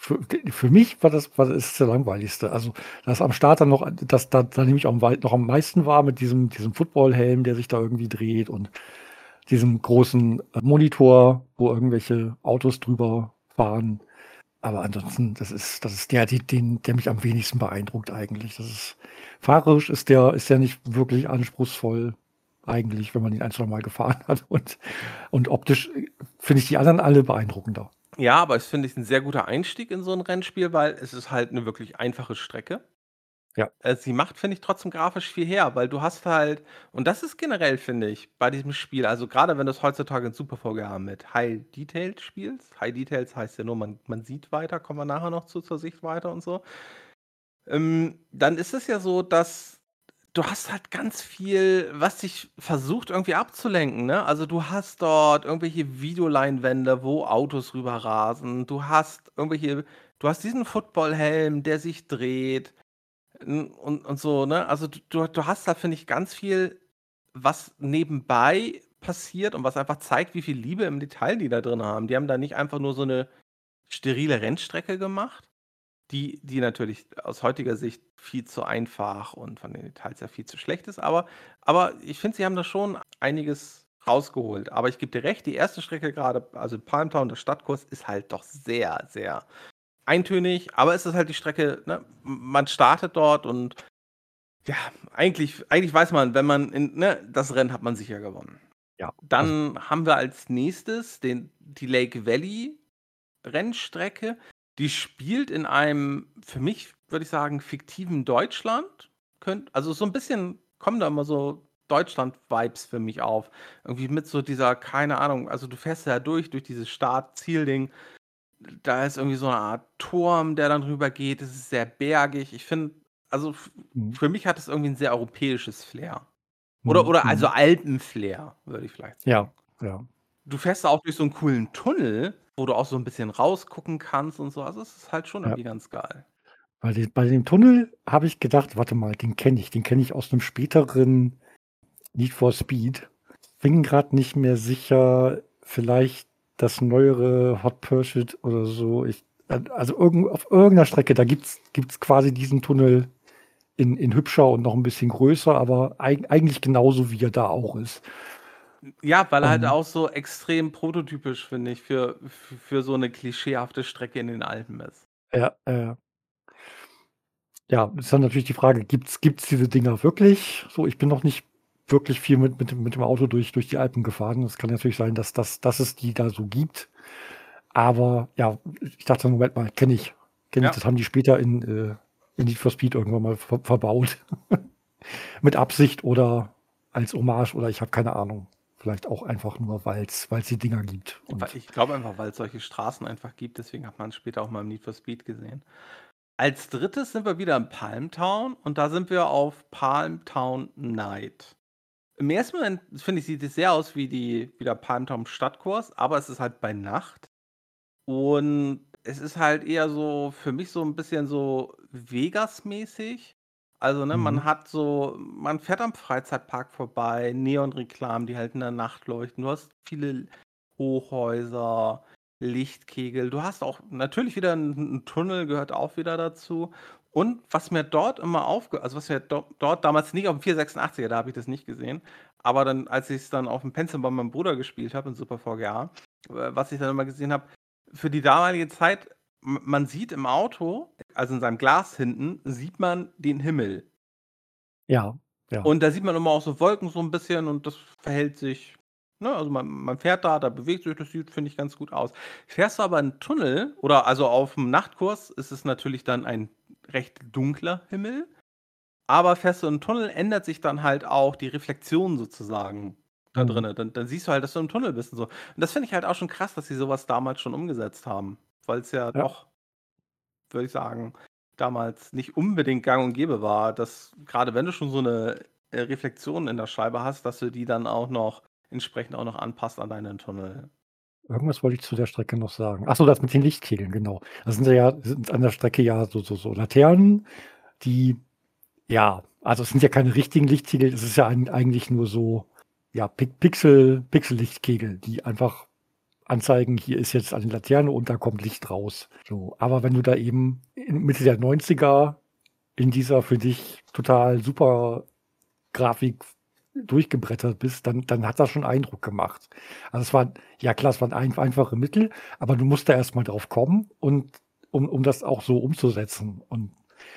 für, für mich war das, war das der langweiligste. Also, das am Start dann noch, das da, da nehme ich auch noch am meisten war mit diesem, diesem Footballhelm, der sich da irgendwie dreht und diesem großen Monitor, wo irgendwelche Autos drüber fahren. Aber ansonsten, das ist, das ist der, den, der mich am wenigsten beeindruckt eigentlich. Das ist, fahrerisch ist der, ist der nicht wirklich anspruchsvoll eigentlich, wenn man ihn ein, zwei Mal gefahren <laughs> hat. Und, und optisch finde ich die anderen alle beeindruckender. Ja, aber es finde ich ein sehr guter Einstieg in so ein Rennspiel, weil es ist halt eine wirklich einfache Strecke. Ja. Äh, sie macht, finde ich, trotzdem grafisch viel her, weil du hast halt und das ist generell, finde ich, bei diesem Spiel, also gerade wenn du's heutzutage in Super VGA mit High Details spielst. High Details heißt ja nur, man man sieht weiter, kommen wir nachher noch zu zur Sicht weiter und so. Ähm, dann ist es ja so, dass du hast halt ganz viel, was dich versucht irgendwie abzulenken, ne? Also, du hast dort irgendwelche Videoleinwände, wo Autos rüberrasen. Du hast irgendwelche du hast diesen Footballhelm, der sich dreht und, und so, ne? Also du, du hast da, finde ich, ganz viel, was nebenbei passiert und was einfach zeigt, wie viel Liebe im Detail die da drin haben. Die haben da nicht einfach nur so eine sterile Rennstrecke gemacht, die, die natürlich aus heutiger Sicht viel zu einfach und von den Details ja viel zu schlecht ist, aber, aber ich finde, sie haben da schon einiges rausgeholt. Aber ich gebe dir recht, die erste Strecke gerade, also Palmtown, der Stadtkurs, ist halt doch sehr, sehr eintönig, aber es ist halt die Strecke, ne? man startet dort und ja, eigentlich, eigentlich weiß man, wenn man in, ne, das Rennen hat man sicher gewonnen. Ja. Dann also, haben wir als nächstes den, die Lake Valley Rennstrecke. Die spielt in einem, für mich würde ich sagen, fiktiven Deutschland. Könnt, also so ein bisschen kommen da immer so Deutschland-Vibes für mich auf. Irgendwie mit so dieser, keine Ahnung, also du fährst ja durch, durch dieses Start-Ziel-Ding da ist irgendwie so eine Art Turm, der dann rüber geht. Es ist sehr bergig. Ich finde, also mhm. für mich hat es irgendwie ein sehr europäisches Flair. Oder, mhm. oder also mhm. Alpenflair, würde ich vielleicht sagen. Ja, ja. Du fährst auch durch so einen coolen Tunnel, wo du auch so ein bisschen rausgucken kannst und so. Also es ist halt schon irgendwie ja. ganz geil. Bei, den, bei dem Tunnel habe ich gedacht, warte mal, den kenne ich. Den kenne ich aus einem späteren Need for Speed. Bin gerade nicht mehr sicher, vielleicht das neuere Hot Pursuit oder so. Ich, also irgend, auf irgendeiner Strecke, da gibt es quasi diesen Tunnel in, in hübscher und noch ein bisschen größer, aber eig eigentlich genauso, wie er da auch ist. Ja, weil er halt auch so extrem prototypisch, finde ich, für, für, für, so eine klischeehafte Strecke in den Alpen ist. Ja, äh, ja, ist dann natürlich die Frage, gibt es diese Dinger wirklich? So, ich bin noch nicht wirklich viel mit, mit, mit dem Auto durch, durch die Alpen gefahren. Es kann natürlich sein, dass, das, dass es die da so gibt. Aber ja, ich dachte, Moment mal, kenne ich. Kenn ja. ich. Das haben die später in, äh, in Need for Speed irgendwann mal ver verbaut. <laughs> mit Absicht oder als Hommage oder ich habe keine Ahnung. Vielleicht auch einfach nur, weil es die Dinger gibt. Und ich glaube einfach, weil es solche Straßen einfach gibt. Deswegen hat man es später auch mal im Need for Speed gesehen. Als drittes sind wir wieder in Palmtown und da sind wir auf Palmtown Night. Im ersten Moment, finde ich, sieht es sehr aus wie die wie der Palmtown Stadtkurs, aber es ist halt bei Nacht. Und es ist halt eher so für mich so ein bisschen so Vegas-mäßig. Also, ne, man mhm. hat so man fährt am Freizeitpark vorbei, Neonreklamen, die halt in der Nacht leuchten. Du hast viele Hochhäuser, Lichtkegel. Du hast auch natürlich wieder einen Tunnel gehört auch wieder dazu. Und was mir dort immer aufge also was mir do dort damals nicht auf dem 486er, da habe ich das nicht gesehen, aber dann, als ich es dann auf dem Pencil bei meinem Bruder gespielt habe in Super VGA, was ich dann immer gesehen habe, für die damalige Zeit, man sieht im Auto, also in seinem Glas hinten, sieht man den Himmel. Ja, ja. Und da sieht man immer auch so Wolken so ein bisschen und das verhält sich Ne, also man man fährt da, da bewegt sich, das sieht, finde ich, ganz gut aus. Fährst du aber 'n Tunnel oder also auf'm Nachtkurs ist es natürlich dann ein recht dunkler Himmel, aber fährst du in 'n Tunnel, ändert sich dann halt auch die Reflexion sozusagen da Mhm. drinnen. Dann dann siehst du halt, dass du im Tunnel bist und so. Und das finde ich halt auch schon krass, dass sie so was damals schon umgesetzt haben, weil's ja Ja. doch würde ich sagen, damals nicht unbedingt gang und gäbe war, dass grade wenn du schon so 'ne, äh, Reflexion in der Scheibe hast, dass du die dann auch noch entsprechend auch noch anpasst an deinen Tunnel. Irgendwas wollte ich zu der Strecke noch sagen. Ach so, das mit den Lichtkegeln, genau. Da sind ja sind an der Strecke ja so so so Laternen, die ja, also, es sind ja keine richtigen Lichtkegel, es ist ja eig eigentlich nur so, ja, Pi Pixel Pixellichtkegel, die einfach anzeigen, hier ist jetzt eine Laterne und da kommt Licht raus. So, aber wenn du da eben in Mitte der 90er in dieser für dich total super Grafik durchgebrettert bist, dann dann hat das schon Eindruck gemacht. Also, es waren ja klar, es waren einf einfache Mittel, aber du musst da erst mal drauf kommen und um um das auch so umzusetzen. Und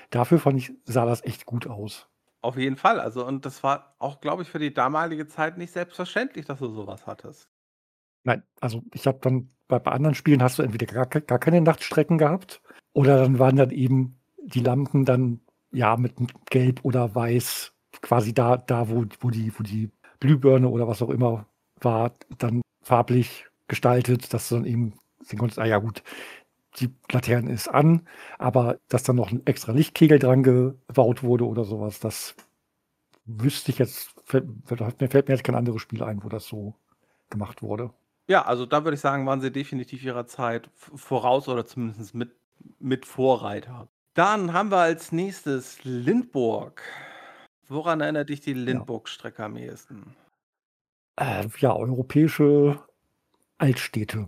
dafür fand ich, sah das echt gut aus. Auf jeden Fall. Also, und das war auch, glaube ich, für die damalige Zeit nicht selbstverständlich, dass du so was hattest. Nein, also, ich habe dann bei bei anderen Spielen hast du entweder gar gar keine Nachtstrecken gehabt oder dann waren dann eben die Lampen dann, ja, mit mit Gelb oder Weiß quasi da da, wo wo die wo die Glühbirne oder was auch immer war, dann farblich gestaltet, dass du dann eben sehen konntest: „Ah ja gut, die Laterne ist an“, aber dass dann noch 'n extra Lichtkegel dran gebaut wurde oder so was, das wüsste ich jetzt fällt mir fällt mir jetzt kein anderes Spiel ein, wo das so gemacht wurde. Ja, also, da würde ich sagen, waren sie definitiv ihrer Zeit voraus oder zumindest mit mit Vorreiter. Dann haben wir als Nächstes Lindburg. Woran erinnert dich die Ja. Lindburg-Strecke am ehesten? Äh, ja, europäische Altstädte.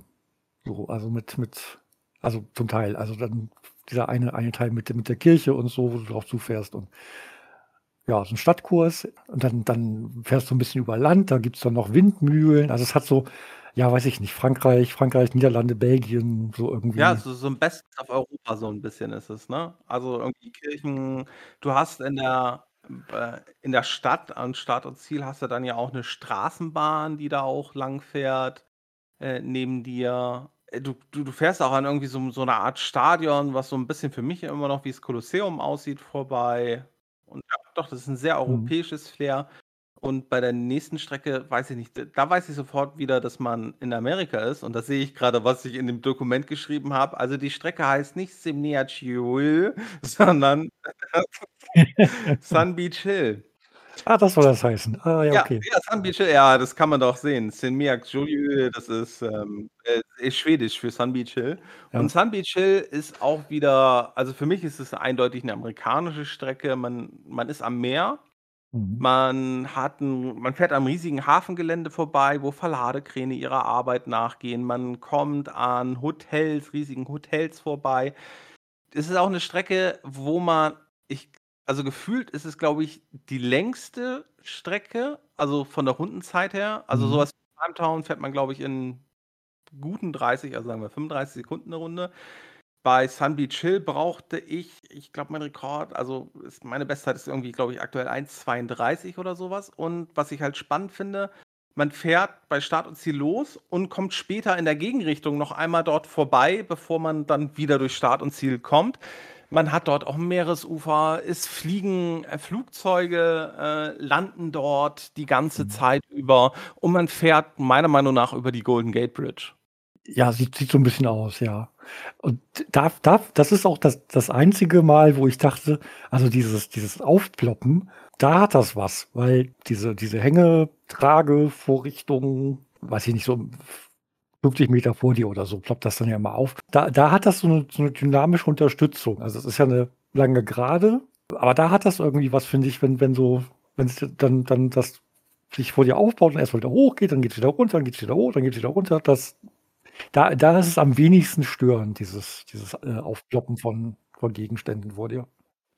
So, also, mit mit also, zum Teil. Also, dann dieser eine eine Teil mit der mit der Kirche und so, wo du drauf zufährst und ja, so 'n Stadtkurs und dann dann fährst du 'n bisschen über Land, da gibt's dann noch Windmühlen. Also, es hat so, ja, weiß ich nicht, Frankreich Frankreich, Niederlande, Belgien, so Ja, irgendwie. so so 'n Best of Europa so 'n bisschen ist es, ne? Also, irgendwie Kirchen du hast in der in der Stadt an Start und Ziel hast du dann ja auch 'ne Straßenbahn, die da auch langfährt, äh, neben dir. Äh, du du du fährst auch an irgendwie so so 'ner Art Stadion, was so 'n bisschen für mich immer noch wie's Kolosseum aussieht, vorbei. Und ja, doch, das ist 'n sehr Mhm. europäisches Flair. Und bei der nächsten Strecke weiß ich nicht, da weiß ich sofort wieder, dass man in Amerika ist und das sehe ich grade, was ich in dem Dokument geschrieben habe. Also, die Strecke heißt nicht Seminyachill, <laughs> sondern Sun Beach Hill. Ah, das soll das heißen. Ah, ja, Ja, okay. ja, Sun Beach Hill, ja, das kann man doch sehen. Seminyajill, das ist, ähm, äh, ist Schwedisch für Sun Beach Hill. Und Ja. Sun Beach Hill ist auch wieder also, für mich ist es eindeutig 'ne amerikanische Strecke. Man man ist am Meer. Mhm. Man hat 'n man fährt am riesigen Hafengelände vorbei, wo Verladekräne ihrer Arbeit nachgehen. Man kommt an Hotels riesigen Hotels vorbei. Es ist auch 'ne Strecke, wo man ich also, gefühlt ist es, glaube ich, die längste Strecke, also, von der Rundenzeit her. Also, so Mhm. was wie Primetown fährt man, glaube ich, in guten 30, also, sagen wir 35 Sekunden 'ne Runde. Bei Sun Beach Hill brauchte ich ich glaube, mein Rekord also, ist meine Bestzeit ist irgendwie, glaube ich, aktuell 1,32 oder so was. Und was ich halt spannend finde, man fährt bei Start und Ziel los und kommt später in der Gegenrichtung noch einmal dort vorbei, bevor man dann wieder durch Start und Ziel kommt. Man hat dort auch 'n Meeresufer, es fliegen, äh, Flugzeuge, äh, landen dort die ganze Mhm. Zeit über und man fährt meiner Meinung nach über die Golden Gate Bridge. Ja, sieht sieht so 'n bisschen aus, ja. Und da da das ist auch das das einzige Mal, wo ich dachte also, dieses dieses Aufploppen, da hat das was, weil diese diese Hängetragevorrichtung, weiß ich nicht, so 50 Meter vor dir oder so ploppt das dann ja immer auf. Da da hat das so 'ne so 'ne dynamische Unterstützung. Also, es ist ja 'ne lange Gerade, aber da hat das irgendwie was, finde ich, wenn wenn so wenn's dann dann das sich vor dir aufbaut und erst mal wieder hochgeht, dann geht's wieder runter, dann geht's wieder hoch, dann geht's wieder runter. Das da da ist es am wenigsten störend, dieses dieses, äh, Aufploppen von von Gegenständen vor dir.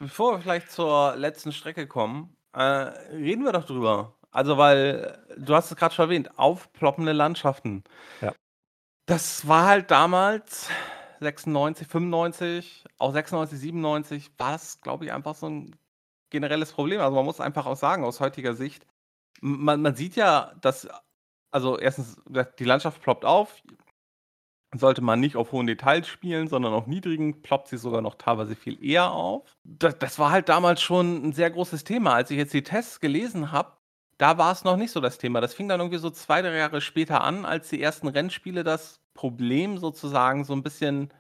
Bevor wir vielleicht zur letzten Strecke kommen, äh, reden wir doch drüber. Also, weil du hast es grad schon erwähnt, aufploppende Landschaften. Ja. Das war halt damals 96, 95, auch 96, 97 war das, glaube ich, einfach so 'n generelles Problem. Also, man muss einfach auch sagen, aus heutiger Sicht, man man sieht ja, dass Also, erstens, die Landschaft ploppt auf. Sollte man nicht auf hohen Details spielen, sondern auf niedrigen, ploppt sie sogar noch teilweise viel eher auf. Da das war halt damals schon ein sehr großes Thema. Als ich jetzt die Tests gelesen habe, da war es noch nicht so das Thema. Das fing dann irgendwie so 2, 3 Jahre später an, als die ersten Rennspiele das Problem sozusagen so ein bisschen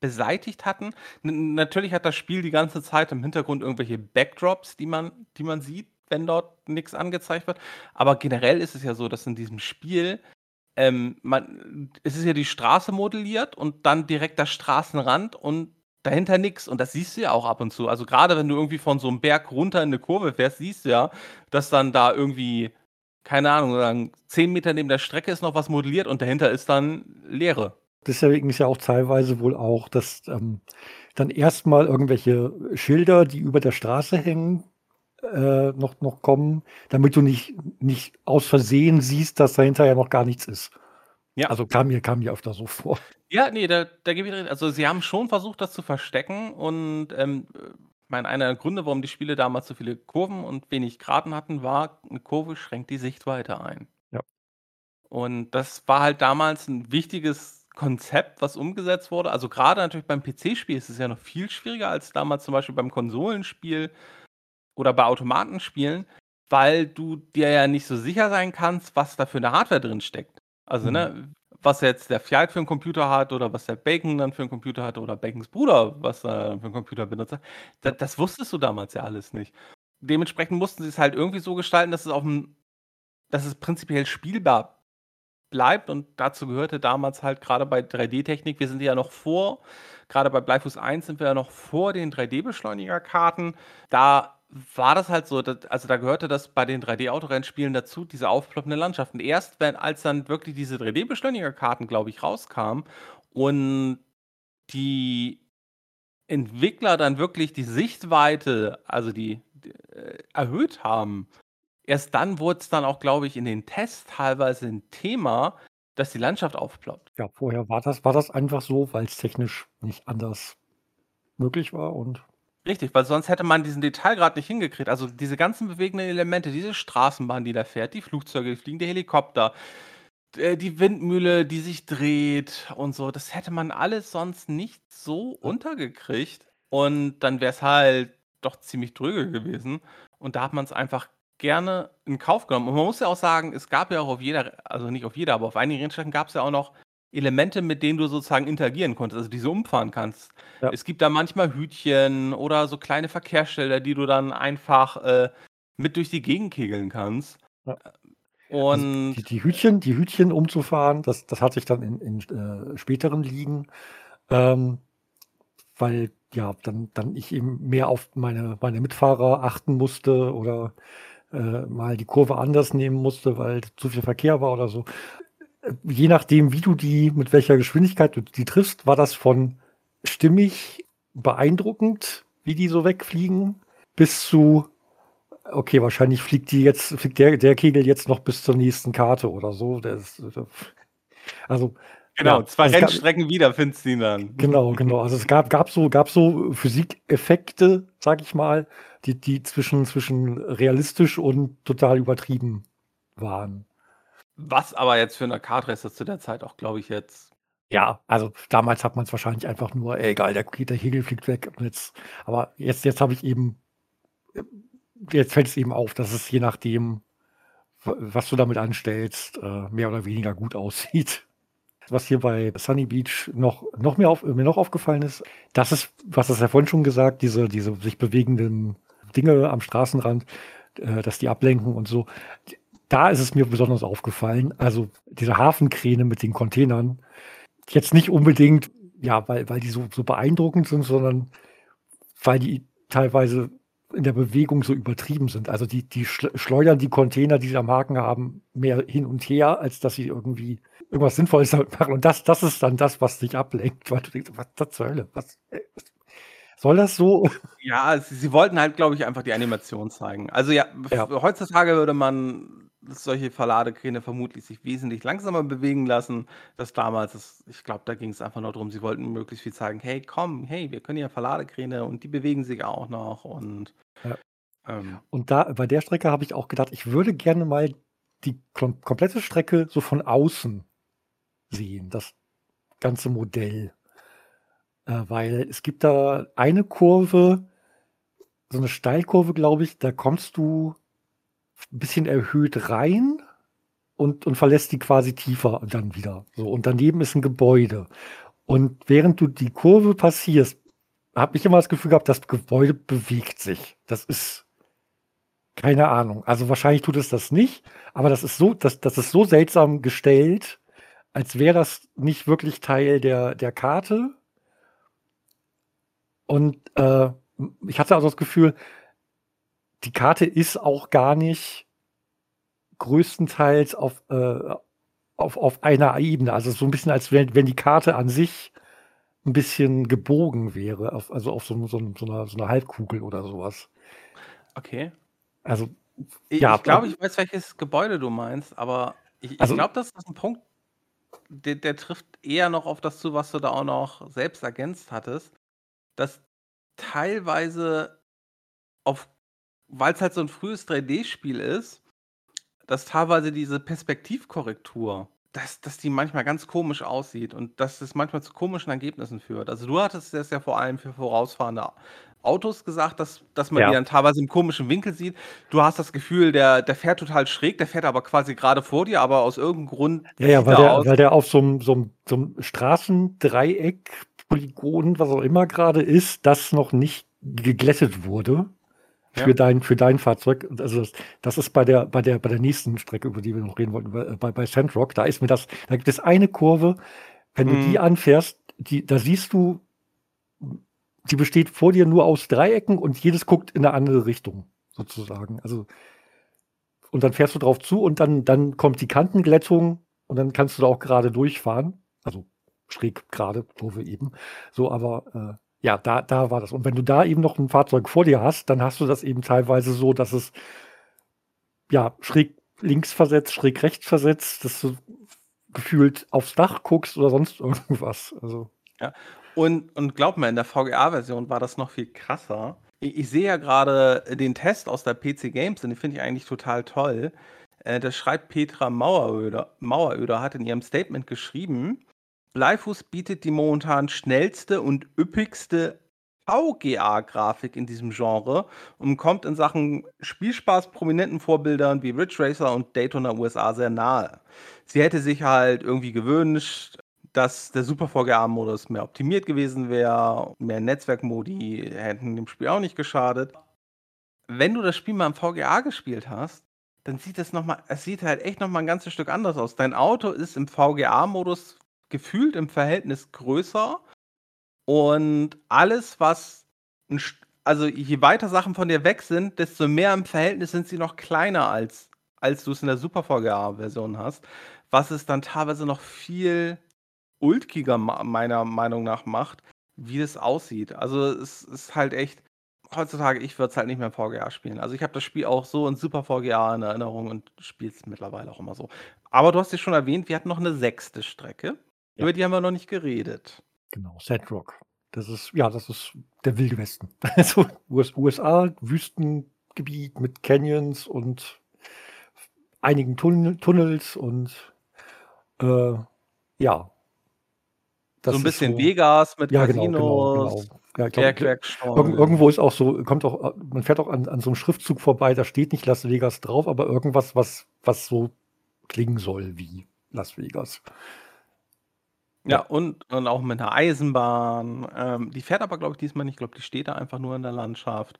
beseitigt hatten. N natürlich hat das Spiel die ganze Zeit im Hintergrund irgendwelche Backdrops, die man die man sieht, wenn dort nichts angezeigt wird. Aber generell ist es ja so, dass in diesem Spiel ähm, man es ist ja die Straße modelliert und dann direkt der Straßenrand und dahinter nichts. Und das siehst du ja auch ab und zu. Also, gerade wenn du irgendwie von so einem Berg runter in eine Kurve fährst, siehst du ja, dass dann da irgendwie, keine Ahnung, sagen 10 Meter neben der Strecke ist noch was modelliert und dahinter ist dann Leere. Deswegen ist ja auch teilweise wohl auch, dass, ähm, dann erstmal irgendwelche Schilder, die über der Straße hängen, äh, noch, noch kommen, damit du nicht, nicht aus Versehen siehst, dass dahinter ja noch gar nichts ist. Ja. Also kam mir, kam mir öfter so vor. Ja, nee, da, da gebe ich recht. Also sie haben schon versucht, das zu verstecken und ähm, mein, einer der Gründe, warum die Spiele damals so viele Kurven und wenig Graden hatten, war, eine Kurve schränkt die Sichtweite ein. Ja. Und das war halt damals ein wichtiges Konzept, was umgesetzt wurde. Also gerade natürlich beim PC-Spiel ist es ja noch viel schwieriger als damals zum Beispiel beim Konsolenspiel, oder bei Automatenspielen, weil du dir ja nicht so sicher sein kannst, was da für eine Hardware drin steckt. Also, ne, mhm. ne, was jetzt der Fiat für einen Computer hat oder was der Bacon dann für einen Computer hat oder Bacons Bruder, was er für einen Computer benutzt. Das, das wusstest du damals ja alles nicht. Dementsprechend mussten sie es halt irgendwie so gestalten, dass es auf dem, dass es prinzipiell spielbar bleibt und dazu gehörte damals halt gerade bei 3D-Technik, wir sind ja noch vor, gerade bei Bleifuß 1 sind wir ja noch vor den 3D-Beschleunigerkarten. Da war das halt so, dass, also da gehörte das bei den 3D-Autorennspielen dazu, diese aufploppende Landschaften. Erst wenn, als dann wirklich diese 3D-Beschleunigerkarten, glaube ich, rauskamen und die Entwickler dann wirklich die Sichtweite, also die, die äh, erhöht haben, erst dann wurde es dann auch, glaube ich, in den Tests teilweise ein Thema, dass die Landschaft aufploppt. Ja, vorher war das, war das einfach so, weil es technisch nicht anders möglich war und Richtig, weil sonst hätte man diesen Detailgrad nicht hingekriegt. Also diese ganzen bewegenden Elemente, diese Straßenbahn, die da fährt, die Flugzeuge, die fliegende Helikopter, äh, die Windmühle, die sich dreht und so, das hätte man alles sonst nicht so untergekriegt. Und dann wäre es halt doch ziemlich dröge gewesen. Und da hat man es einfach gerne in Kauf genommen. Und man muss ja auch sagen, es gab ja auch auf jeder, also nicht auf jeder, aber auf einigen Rennstrecken gab es ja auch noch Elemente, mit denen du sozusagen interagieren konntest, also diese umfahren kannst. Ja. Es gibt da manchmal Hütchen oder so kleine Verkehrsschilder, die du dann einfach äh, mit durch die Gegend kegeln kannst. Ja. Also Und die, die, Hütchen, die Hütchen umzufahren, das, das hatte ich dann in, in äh, späteren Ligen, ähm, weil ja dann, dann ich eben mehr auf meine, meine Mitfahrer achten musste oder äh, mal die Kurve anders nehmen musste, weil zu viel Verkehr war oder so je nachdem, wie du die, mit welcher Geschwindigkeit du die triffst, war das von stimmig beeindruckend, wie die so wegfliegen, bis zu, okay, wahrscheinlich fliegt die jetzt, fliegt der, der Kegel jetzt noch bis zur nächsten Karte oder so. Das, also Genau, ja, zwei Rennstrecken gab, wieder findest du ihn dann. Genau, genau. Also es gab, gab so, gab so Physikeffekte, sag ich mal, die, die zwischen, zwischen realistisch und total übertrieben waren. Was aber jetzt für 'n Arcade-Racer zu der Zeit auch, glaube ich, jetzt Ja, also damals hat man es wahrscheinlich einfach nur: „Ey, geil, der der Kegel fliegt weg.“ Und jetzt aber jetzt jetzt habe ich eben äh, jetzt fällt es eben auf, dass es je nachdem, was du damit anstellst, äh, mehr oder weniger gut aussieht. Was hier bei Sunny Beach noch noch mehr auf mir noch aufgefallen ist, das ist was hast ja vorhin schon gesagt, diese diese sich bewegenden Dinge am Straßenrand, äh, dass die ablenken und so da ist es mir besonders aufgefallen. Also diese Hafenkräne mit den Containern. Jetzt nicht unbedingt, ja, weil, weil die so, so beeindruckend sind, sondern weil die teilweise in der Bewegung so übertrieben sind. Also die, die schleudern die Container, die sie am Haken haben, mehr hin und her, als dass sie irgendwie irgendwas Sinnvolles damit machen. Und das, das ist dann das, was dich ablenkt, weil du denkst, was das zur Hölle? Was, was soll das so? Ja, sie, sie wollten halt, glaube ich, einfach die Animation zeigen. Also ja, ja, heutzutage würde man solche Verladekräne vermutlich sich wesentlich langsamer bewegen lassen. Das damals, das, ich glaube, da ging es einfach nur darum, sie wollten möglichst viel zeigen, hey, komm, hey, wir können ja Verladekräne und die bewegen sich auch noch und ja. ähm, und da bei der Strecke habe ich auch gedacht, ich würde gerne mal die kom komplette Strecke so von außen sehen, das ganze Modell. Äh, weil es gibt da eine Kurve, so eine Steilkurve, glaube ich, da kommst du ein bisschen erhöht rein und, und verlässt die quasi tiefer dann wieder. So, und daneben ist ein Gebäude. Und während du die Kurve passierst, habe ich immer das Gefühl gehabt, das Gebäude bewegt sich. Das ist keine Ahnung. Also wahrscheinlich tut es das nicht, aber das ist so, das, das ist so seltsam gestellt, als wäre das nicht wirklich Teil der, der Karte. Und äh, ich hatte also das Gefühl, die Karte ist auch gar nicht größtenteils auf, äh, auf, auf einer Ebene. Also so ein bisschen, als wenn, wenn die Karte an sich ein bisschen gebogen wäre, auf, also auf so, so, so, einer, so einer Halbkugel oder sowas. Okay. Also, Ich, ja, ich glaube, ich weiß, welches Gebäude du meinst, aber ich, ich Also- glaube, das ist ein Punkt, der, der trifft eher noch auf das zu, was du da auch noch selbst ergänzt hattest, dass teilweise auf, weil es halt so ein frühes 3D-Spiel ist, dass teilweise diese Perspektivkorrektur, dass, dass die manchmal ganz komisch aussieht und dass es manchmal zu komischen Ergebnissen führt. Also du hattest das ja vor allem für vorausfahrende Autos gesagt, dass, dass man Ja. die dann teilweise im komischen Winkel sieht. Du hast das Gefühl, der, der fährt total schräg, der fährt aber quasi gerade vor dir, aber aus irgendeinem Grund Ja, ja, weil er der, weil der auf so einem, so einem, so einem Straßendreieck, Polygon, was auch immer gerade ist, das noch nicht geglättet wurde für, Ja. dein, für dein Fahrzeug. Also das, das ist bei der, bei, der, bei der nächsten Strecke, über die wir noch reden wollten, bei, bei, bei Sandrock, da ist mir das, da gibt es eine Kurve, wenn du Mhm. die anfährst, die, da siehst du, die besteht vor dir nur aus Dreiecken und jedes guckt in eine andere Richtung, sozusagen. Also, und dann fährst du drauf zu und dann, dann kommt die Kantenglättung und dann kannst du da auch gerade durchfahren. Also schräg gerade, Kurve eben. So, aber äh, ja, da, da war das. Und wenn du da eben noch ein Fahrzeug vor dir hast, dann hast du das eben teilweise so, dass es ja schräg links versetzt, schräg rechts versetzt, dass du gefühlt aufs Dach guckst oder sonst <laughs> irgendwas. Also, Und, und glaub mir, in der VGA-Version war das noch viel krasser. Ich, ich sehe ja gerade den Test aus der PC Games und den finde ich eigentlich total toll. Äh, das schreibt Petra Maueröder, Maueröder, hat in ihrem Statement geschrieben, Bleifuß bietet die momentan schnellste und üppigste VGA-Grafik in diesem Genre und kommt in Sachen Spielspaß prominenten Vorbildern wie Ridge Racer und Daytona USA sehr nahe. Sie hätte sich halt irgendwie gewünscht, dass der Super VGA-Modus mehr optimiert gewesen wäre, mehr Netzwerkmodi hätten dem Spiel auch nicht geschadet. Wenn du das Spiel mal im VGA gespielt hast, dann sieht es noch mal, es sieht halt echt noch mal ein ganzes Stück anders aus. Dein Auto ist im VGA-Modus gefühlt im Verhältnis größer und alles, was, also je weiter Sachen von dir weg sind, desto mehr im Verhältnis sind sie noch kleiner als, als du es in der Super VGA-Version hast, was es dann teilweise noch viel ulkiger meiner Meinung nach macht, wie das aussieht. Also es ist halt echt, heutzutage, ich würde es halt nicht mehr im VGA spielen. Also ich habe das Spiel auch so in Super VGA in Erinnerung und spiele es mittlerweile auch immer so. Aber du hast es schon erwähnt, wir hatten noch eine sechste Strecke. Ja. Über die haben wir noch nicht geredet. genau, Sandrock. Das ist, ja, das ist der Wilde Westen. <laughs> Also US USA, Wüstengebiet mit Canyons und einigen Tunnel, Tunnels und äh, ja. Das so ein bisschen Vegas mit Ja, genau, Casinos, genau, genau. Ja, glaub. Irgend, irgendwo ist auch so, kommt auch, man fährt auch an, an so einem Schriftzug vorbei, da steht nicht Las Vegas drauf, aber irgendwas, was, was so klingen soll wie Las Vegas. Ja, und, und auch mit einer Eisenbahn. Ähm, die fährt aber, glaube ich, diesmal nicht. Ich glaube, die steht da einfach nur in der Landschaft.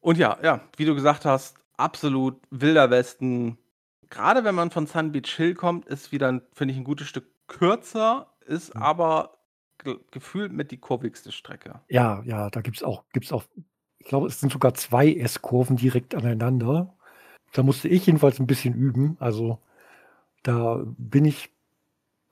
Und ja, ja, wie du gesagt hast, absolut wilder Westen. Gerade wenn man von Sun Beach Hill kommt, ist wieder, finde ich, ein gutes Stück kürzer, ist Mhm. aber ge gefühlt mit die kurvigste Strecke. Ja, ja, da gibt's auch, gibt's auch, ich glaube, es sind sogar zwei S-Kurven direkt aneinander. Da musste ich jedenfalls ein bisschen üben. Also da bin ich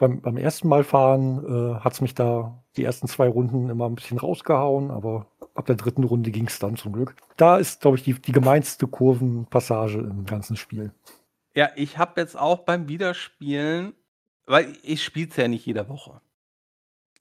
beim, beim ersten Mal fahren, äh, hat's mich da die ersten zwei Runden immer ein bisschen rausgehauen, aber ab der dritten Runde ging's dann zum Glück. Da ist, glaube ich, die, die gemeinste Kurvenpassage im ganzen Spiel. Ja, ich habe jetzt auch beim Wiederspielen, weil ich spiele es ja nicht jede Woche.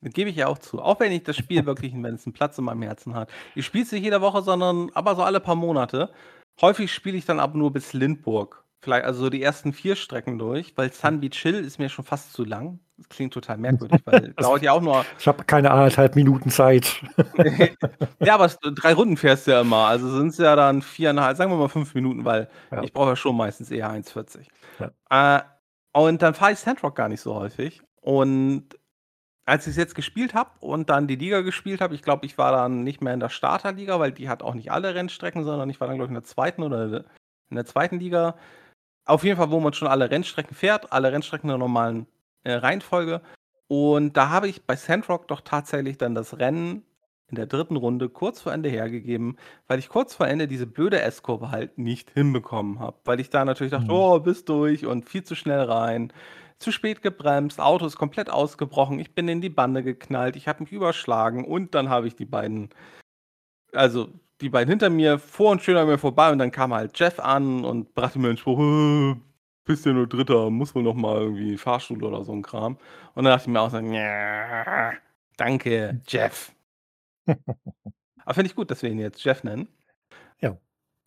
Das gebe ich ja auch zu. Auch wenn ich das Spiel <laughs> wirklich, wenn es einen Platz in meinem Herzen hat. Ich spiele es nicht jede Woche, sondern aber so alle paar Monate. Häufig spiele ich dann aber nur bis Lindburg. Vielleicht also so die ersten vier Strecken durch, weil Sun Beach Hill ist mir schon fast zu lang. Das klingt total <laughs> merkwürdig, weil <laughs> dauert ja auch nur Ich habe keine anderthalb Minuten Zeit. <laughs> ja, aber es 3 Runden fährst du ja immer. Also sind's ja dann 4,5, sagen wir mal 5 Minuten, weil Ja. ich brauche ja schon meistens eher 1,40. Ja. Äh, und dann fahre ich Sandrock gar nicht so häufig. Und als ich's jetzt gespielt habe und dann die Liga gespielt habe, ich glaube, ich war dann nicht mehr in der Starterliga, weil die hat auch nicht alle Rennstrecken, sondern ich war dann, glaube ich, in der zweiten oder in der zweiten Liga. Auf jeden Fall, wo man schon alle Rennstrecken fährt, alle Rennstrecken in der normalen äh, Reihenfolge. Und da habe ich bei Sandrock doch tatsächlich dann das Rennen in der dritten Runde kurz vor Ende hergegeben, weil ich kurz vor Ende diese blöde S-Kurve halt nicht hinbekommen habe. Weil ich da natürlich dachte, Mhm. oh, bist durch und viel zu schnell rein. Zu spät gebremst, Auto ist komplett ausgebrochen, ich bin in die Bande geknallt, ich habe mich überschlagen und dann habe ich die beiden, also die beiden hinter mir, vor und schön an mir vorbei und dann kam halt Jeff an und brachte mir einen Spruch, bist ja nur Dritter, muss wohl noch mal irgendwie Fahrstuhl oder so ein Kram. Und dann dachte ich mir auch so, ja, danke, Jeff. <laughs> Aber finde ich gut, dass wir ihn jetzt Jeff nennen. Ja.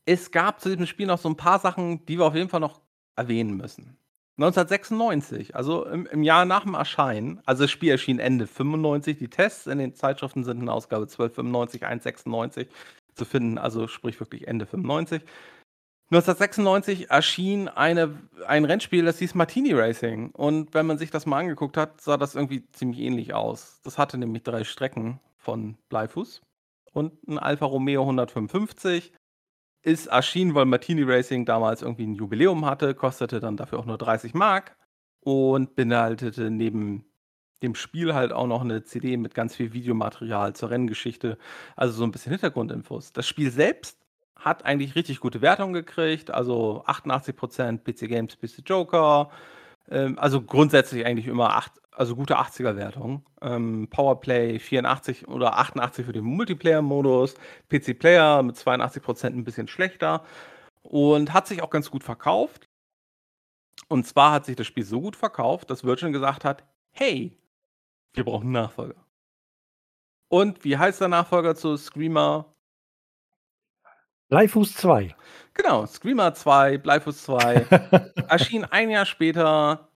Es gab zu diesem Spiel noch so ein paar Sachen, die wir auf jeden Fall noch erwähnen müssen. 1996, also im, im Jahr nach dem Erscheinen, also das Spiel erschien Ende 95, die Tests in den Zeitschriften sind in Ausgabe 1295, 196 zu finden, also sprich wirklich Ende 95. 1996 erschien eine, ein Rennspiel, das hieß Martini Racing. Und wenn man sich das mal angeguckt hat, sah das irgendwie ziemlich ähnlich aus. Das hatte nämlich drei Strecken von Bleifuß und ein Alfa Romeo 155. Ist erschienen, weil Martini Racing damals irgendwie ein Jubiläum hatte, kostete dann dafür auch nur 30 Mark und beinhaltete neben dem Spiel halt auch noch eine CD mit ganz viel Videomaterial zur Renngeschichte, also so ein bisschen Hintergrundinfos. Das Spiel selbst hat eigentlich richtig gute Wertungen gekriegt, also 88% PC Games, PC Joker, ähm, also grundsätzlich eigentlich immer acht, also gute 80er Wertungen. Ähm, Powerplay 84 oder 88 für den Multiplayer-Modus, PC Player mit 82% ein bisschen schlechter und hat sich auch ganz gut verkauft. Und zwar hat sich das Spiel so gut verkauft, dass Virgin gesagt hat, hey, wir brauchen einen Nachfolger. Und wie heißt der Nachfolger zu Screamer? Bleifuß 2. Genau, Screamer 2, Bleifuß 2. <laughs> erschien ein Jahr später.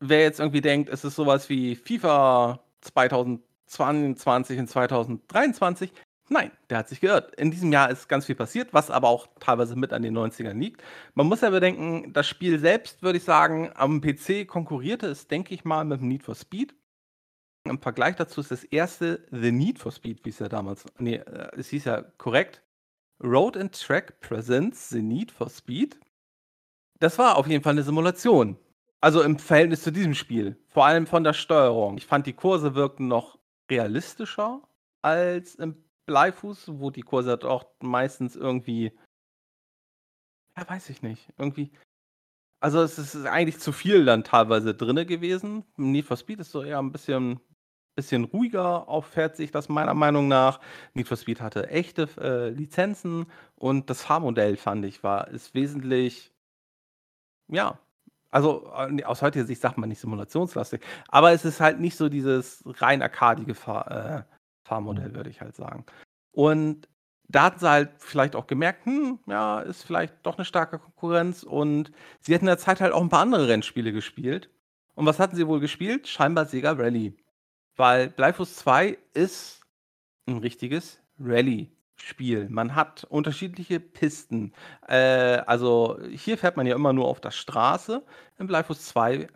Wer jetzt irgendwie denkt, es ist sowas wie FIFA 2022 und 2023, nein, der hat sich geirrt. In diesem Jahr ist ganz viel passiert, was aber auch teilweise mit an den 90ern liegt. Man muss ja bedenken, das Spiel selbst, würde ich sagen, am PC konkurrierte es, denke ich mal, mit dem Need for Speed. Im Vergleich dazu ist das erste The Need for Speed, wie es ja damals, nee, äh, es hieß ja korrekt, Road and Track Presents The Need for Speed. Das war auf jeden Fall eine Simulation. Also im Verhältnis zu diesem Spiel. Vor allem von der Steuerung. Ich fand, die Kurse wirkten noch realistischer als im Bleifuß, wo die Kurse halt meistens irgendwie. Ja, weiß ich nicht. Irgendwie. Also es ist eigentlich zu viel dann teilweise drinne gewesen. Need for Speed ist so eher ein bisschen, bisschen ruhiger, auffährt sich das meiner Meinung nach. Need for Speed hatte echte äh, Lizenzen und das Fahrmodell, fand ich, war ist wesentlich, ja, also äh, aus heutiger Sicht sagt man nicht simulationslastig, aber es ist halt nicht so dieses rein arkadige Fahr äh, Fahrmodell, Mhm. würde ich halt sagen. Und da hatten sie halt vielleicht auch gemerkt, hm, ja, ist vielleicht doch eine starke Konkurrenz und sie hätten in der Zeit halt auch ein paar andere Rennspiele gespielt. Und was hatten sie wohl gespielt? Scheinbar Sega Rally. Weil Bleifuß 2 ist ein richtiges Rallye-Spiel. Man hat unterschiedliche Pisten. Äh, also hier fährt man ja immer nur auf der Straße. Im Bleifuß 2 äh,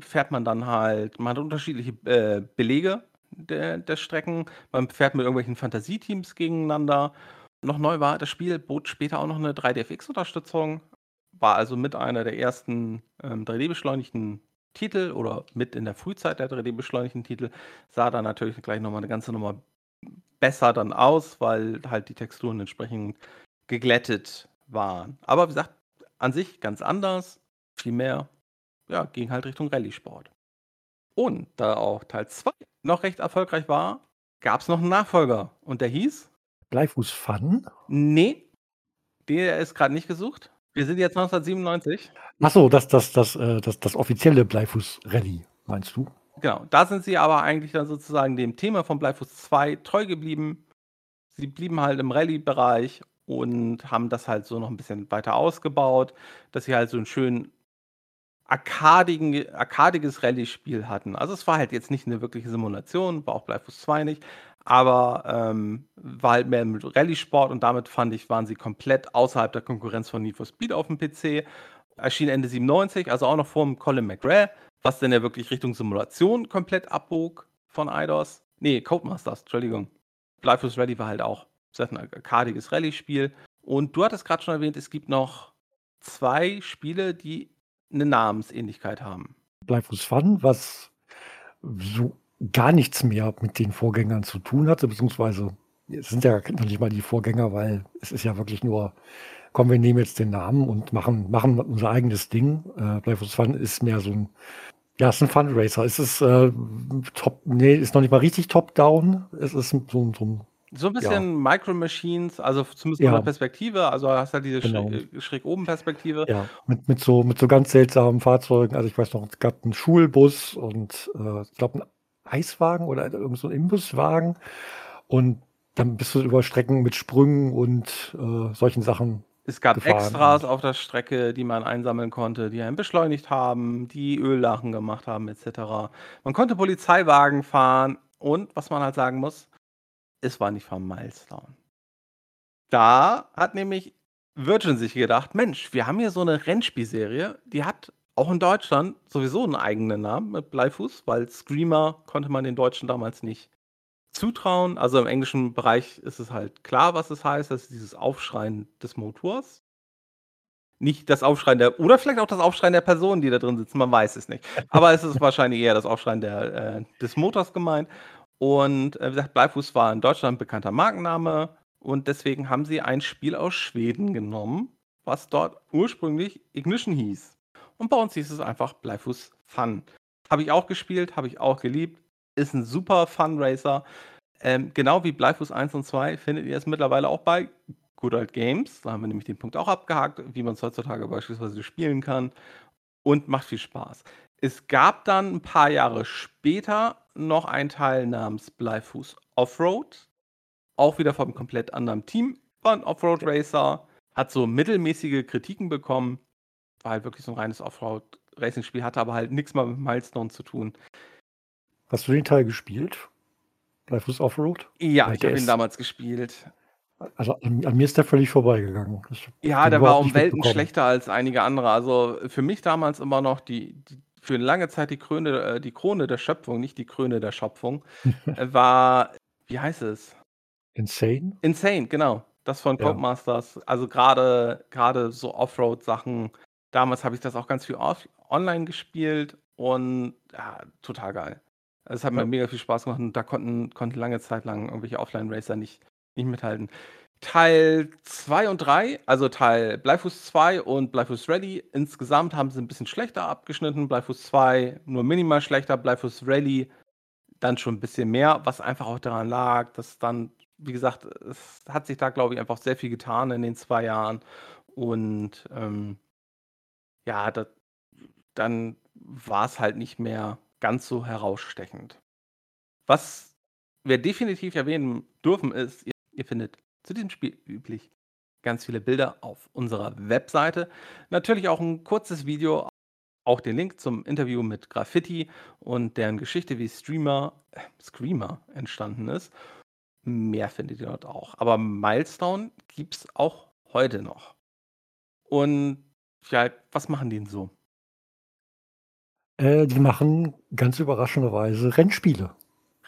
fährt man dann halt, man hat unterschiedliche äh, Belege der, der Strecken. Man fährt mit irgendwelchen Fantasieteams gegeneinander. Noch neu war, das Spiel bot später auch noch eine 3DFX-Unterstützung. War also mit einer der ersten ähm, 3D-beschleunigten Titel oder mit in der Frühzeit der 3D-beschleunigten Titel. Sah dann natürlich gleich nochmal eine ganze Nummer besser dann aus, weil halt die Texturen entsprechend geglättet waren. Aber wie gesagt, an sich ganz anders, viel mehr, ja, ging halt Richtung Rallye-Sport. Und da auch Teil 2 noch recht erfolgreich war, gab es noch einen Nachfolger. Und der hieß? Bleifuß Fun? Nee, der ist gerade nicht gesucht. Wir sind jetzt 1997. Achso, das, das, das, äh, das, das offizielle Bleifuß-Rallye, meinst du? Genau, da sind sie aber eigentlich dann sozusagen dem Thema von Bleifuß 2 treu geblieben. Sie blieben halt im Rallye-Bereich und haben das halt so noch ein bisschen weiter ausgebaut, dass sie halt so einen schönen arkadigen, arkadiges Rallye-Spiel hatten. Also es war halt jetzt nicht eine wirkliche Simulation, war auch Bleifuß 2 nicht, aber ähm, war halt mehr mit Rallye-Sport und damit fand ich, waren sie komplett außerhalb der Konkurrenz von Need for Speed auf dem PC. Erschien Ende 97, also auch noch vor dem Colin McRae, was dann ja wirklich Richtung Simulation komplett abbog von IDOS. Nee, Codemasters, Entschuldigung. Bleifuß Rally war halt auch ein arkadiges Rallye-Spiel. Und du hattest gerade schon erwähnt, es gibt noch zwei Spiele, die eine Namensähnlichkeit haben. Bleifuß Fun, was so gar nichts mehr mit den Vorgängern zu tun hatte, beziehungsweise es sind ja noch nicht mal die Vorgänger, weil es ist ja wirklich nur, komm, wir nehmen jetzt den Namen und machen, machen unser eigenes Ding. Äh, Bleifuß Fun ist mehr so ein, ja, es ist ein Fundraiser. Es ist äh, top, nee, ist noch nicht mal richtig top-down. Es ist so, so ein so ein bisschen ja. Micro Machines, also zumindest von der Perspektive, also hast halt diese genau. schräg, äh, schräg oben Perspektive. Ja, mit, mit, so, mit so ganz seltsamen Fahrzeugen. Also ich weiß noch, es gab einen Schulbus und äh, ich glaube einen Eiswagen oder irgend so einen Imbuswagen. Und dann bist du über Strecken mit Sprüngen und äh, solchen Sachen. Es gab gefahren. Extras auf der Strecke, die man einsammeln konnte, die einen beschleunigt haben, die Öllachen gemacht haben, etc. Man konnte Polizeiwagen fahren und, was man halt sagen muss, es war nicht vom Milestone. Da hat nämlich Virgin sich gedacht, Mensch, wir haben hier so eine Rennspielserie, die hat auch in Deutschland sowieso einen eigenen Namen mit Bleifuß, weil Screamer konnte man den Deutschen damals nicht zutrauen. Also im englischen Bereich ist es halt klar, was es heißt. Das ist dieses Aufschreien des Motors. Nicht das Aufschreien der, oder vielleicht auch das Aufschreien der Personen, die da drin sitzen, man weiß es nicht. Aber es ist wahrscheinlich eher das Aufschreien der, äh, des Motors gemeint. Und äh, wie gesagt, Bleifuß war in Deutschland bekannter Markenname und deswegen haben sie ein Spiel aus Schweden genommen, was dort ursprünglich Ignition hieß. Und bei uns hieß es einfach Bleifuß Fun. Habe ich auch gespielt, habe ich auch geliebt. Ist ein super Fun-Racer. Ähm, genau wie Bleifuß 1 und 2 findet ihr es mittlerweile auch bei Good Old Games. Da haben wir nämlich den Punkt auch abgehakt, wie man es heutzutage beispielsweise spielen kann. Und macht viel Spaß. Es gab dann ein paar Jahre später noch einen Teil namens Bleifuß Offroad. Auch wieder vom komplett anderen Team. War ein Offroad-Racer. Hat so mittelmäßige Kritiken bekommen. War halt wirklich so ein reines Offroad-Racing-Spiel. Hatte aber halt nichts mal mit Milestone zu tun. Hast du den Teil gespielt? Bleifuß Offroad? Ja, ich habe ihn damals gespielt. Also an, an, mir ist der völlig vorbeigegangen. ja, der war um Welten schlechter als einige andere. Also für mich damals immer noch die, die für lange Zeit die Krone, äh, die Krone der Schöpfung, nicht die Krone der Schöpfung, <laughs> äh, war, wie heißt es? Insane? Insane, genau. Das von ja. Codemasters. Also gerade gerade so Offroad-Sachen. Damals habe ich das auch ganz viel off online gespielt und ja, total geil. Es hat ja. mir mega viel Spaß gemacht und da konnten, konnten lange Zeit lang irgendwelche Offline-Racer nicht, nicht mithalten. Teil 2 und 3, also Teil Bleifuß 2 und Bleifuß Rally, insgesamt haben sie ein bisschen schlechter abgeschnitten. Bleifuß 2 nur minimal schlechter, Bleifuß Rally dann schon ein bisschen mehr, was einfach auch daran lag, dass dann, wie gesagt, es hat sich da, glaube ich, einfach sehr viel getan in den zwei Jahren. Und ähm, ja, das, dann war es halt nicht mehr ganz so herausstechend. Was wir definitiv erwähnen dürfen, ist, ihr, ihr findet zu diesem Spiel üblich ganz viele Bilder auf unserer Webseite. Natürlich auch ein kurzes Video, auch den Link zum Interview mit Graffiti und deren Geschichte, wie Streamer, äh, Screamer entstanden ist. Mehr findet ihr dort auch. Aber Milestone gibt es auch heute noch. Und ja, was machen die denn so? Äh, die machen ganz überraschenderweise Rennspiele.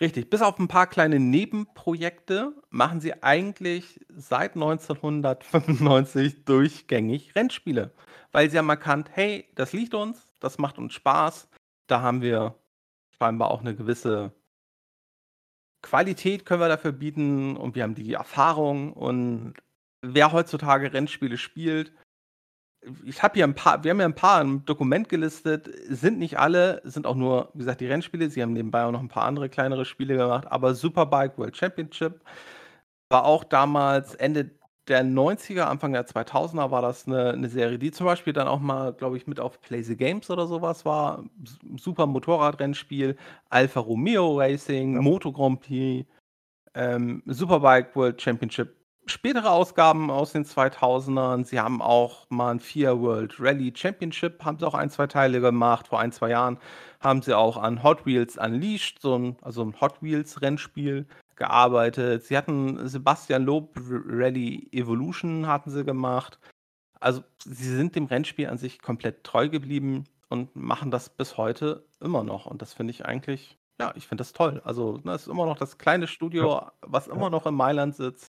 Richtig, bis auf ein paar kleine Nebenprojekte machen sie eigentlich seit 1995 <laughs> durchgängig Rennspiele, weil sie haben erkannt, hey, das liegt uns, das macht uns Spaß, da haben wir scheinbar auch eine gewisse Qualität können wir dafür bieten und wir haben die Erfahrung und wer heutzutage Rennspiele spielt, ich habe hier ein paar, wir haben ja ein paar im Dokument gelistet, sind nicht alle, sind auch nur, wie gesagt, die Rennspiele. Sie haben nebenbei auch noch ein paar andere kleinere Spiele gemacht, aber Superbike World Championship war auch damals Ende der 90er, Anfang der 2000er war das eine, eine Serie, die zum Beispiel dann auch mal, glaube ich, mit auf Play the Games oder sowas war. Super Motorradrennspiel, Alfa Romeo Racing, ja. Moto Grand Prix, ähm, Superbike World Championship spätere Ausgaben aus den 2000ern. Sie haben auch mal 'n FIA World Rally Championship haben sie auch 1, 2 Teile gemacht. Vor 1, 2 Jahren haben sie auch an Hot Wheels Unleashed, so 'n also 'n Hot Wheels Rennspiel gearbeitet. Sie hatten Sebastian Loeb Rally Evolution hatten sie gemacht. Also, sie sind dem Rennspiel an sich komplett treu geblieben und machen das bis heute immer noch. Und das finde ich eigentlich ja, ich finde das toll. Also, ne, es ist immer noch das kleine Studio, was immer noch in Mailand sitzt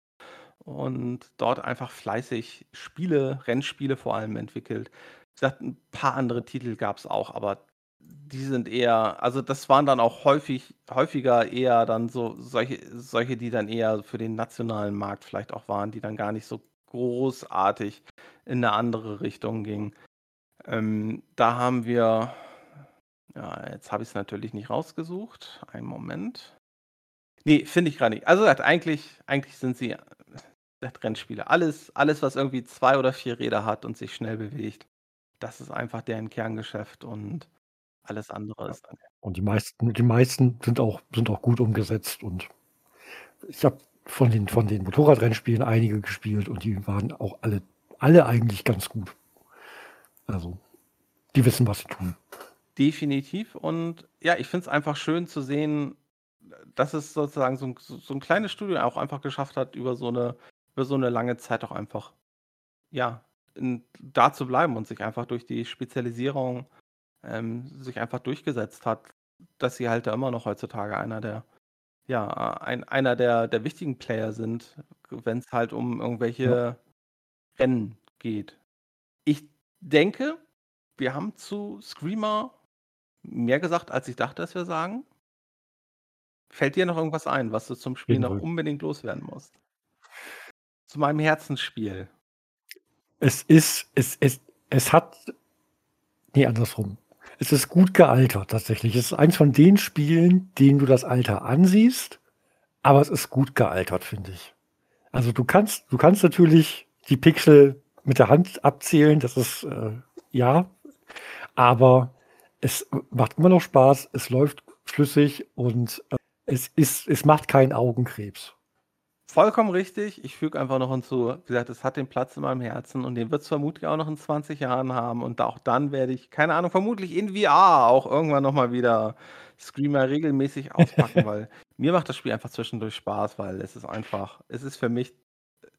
und dort einfach fleißig Spiele, Rennspiele vor allem entwickelt. Wie gesagt, 'n paar andere Titel gab's auch, aber die sind eher also, das waren dann auch häufig häufiger eher dann so solche solche, die dann eher für den nationalen Markt vielleicht auch waren, die dann gar nicht so großartig in 'ne andere Richtung gingen. Ähm, da haben wir ja, jetzt habe ich's natürlich nicht rausgesucht. Einen Moment. Ne, finde ich grad nicht. Also, eigentlich eigentlich sind sie, Rennspiele. Alles alles, was irgendwie 2 oder 4 Räder hat und sich schnell bewegt, das ist einfach deren Kerngeschäft und alles andere ist dann Und die meisten die meisten sind auch sind auch gut umgesetzt und ich habe von den von den Motorradrennspielen einige gespielt und die waren auch alle alle eigentlich ganz gut. Also, die wissen, was sie tun. Definitiv und ja, ich finde es einfach schön zu sehen, dass es sozusagen so 'n so so 'n kleines Studio auch einfach geschafft hat, über so 'ne über so 'ne lange Zeit auch einfach, ja, n da zu bleiben und sich einfach durch die Spezialisierung, ähm sich einfach durchgesetzt hat, dass sie halt da immer noch heutzutage einer der ja, ein einer der der wichtigen Player sind, wenn's halt um Ja. irgendwelche Rennen geht. Ich denke, wir haben zu Screamer mehr gesagt, als ich dachte, dass wir sagen. Fällt dir noch irgendwas ein, was du zum Spiel noch unbedingt loswerden musst? Zu meinem Herzensspiel. Es ist es es es hat ne, andersrum. Es ist gut gealtert tatsächlich. Es ist eins von den Spielen, denen du das Alter ansiehst, aber es ist gut gealtert, finde ich. Also, du kannst du kannst natürlich die Pixel mit der Hand abzählen, das ist, äh ja, aber es macht immer noch Spaß, es läuft flüssig und, äh, es ist es macht keinen Augenkrebs. Vollkommen richtig. Ich füge einfach noch hinzu, wie gesagt, es hat den Platz in meinem Herzen und den wird's vermutlich auch noch in 20 Jahren haben und auch dann werde ich, keine Ahnung, vermutlich in VR auch irgendwann noch mal wieder Screamer regelmäßig <laughs> auspacken, weil mir macht das Spiel einfach zwischendurch Spaß, weil es ist einfach es ist für mich,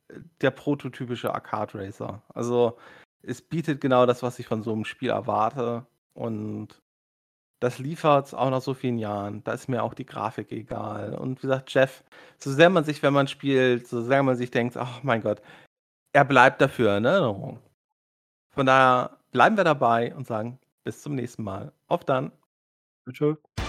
äh, der prototypische Arcade Racer. Also, es bietet genau das, was ich von so 'nem Spiel erwarte und das liefert's auch nach so vielen Jahren. Da ist mir auch die Grafik egal. Und wie gesagt, Jeff, so sehr man sich, wenn man spielt so sehr man sich denkt: „Ach mein Gott“, er bleibt dafür in Erinnerung. Von daher bleiben wir dabei und sagen bis zum nächsten Mal. Auf dann. Tschü tschü.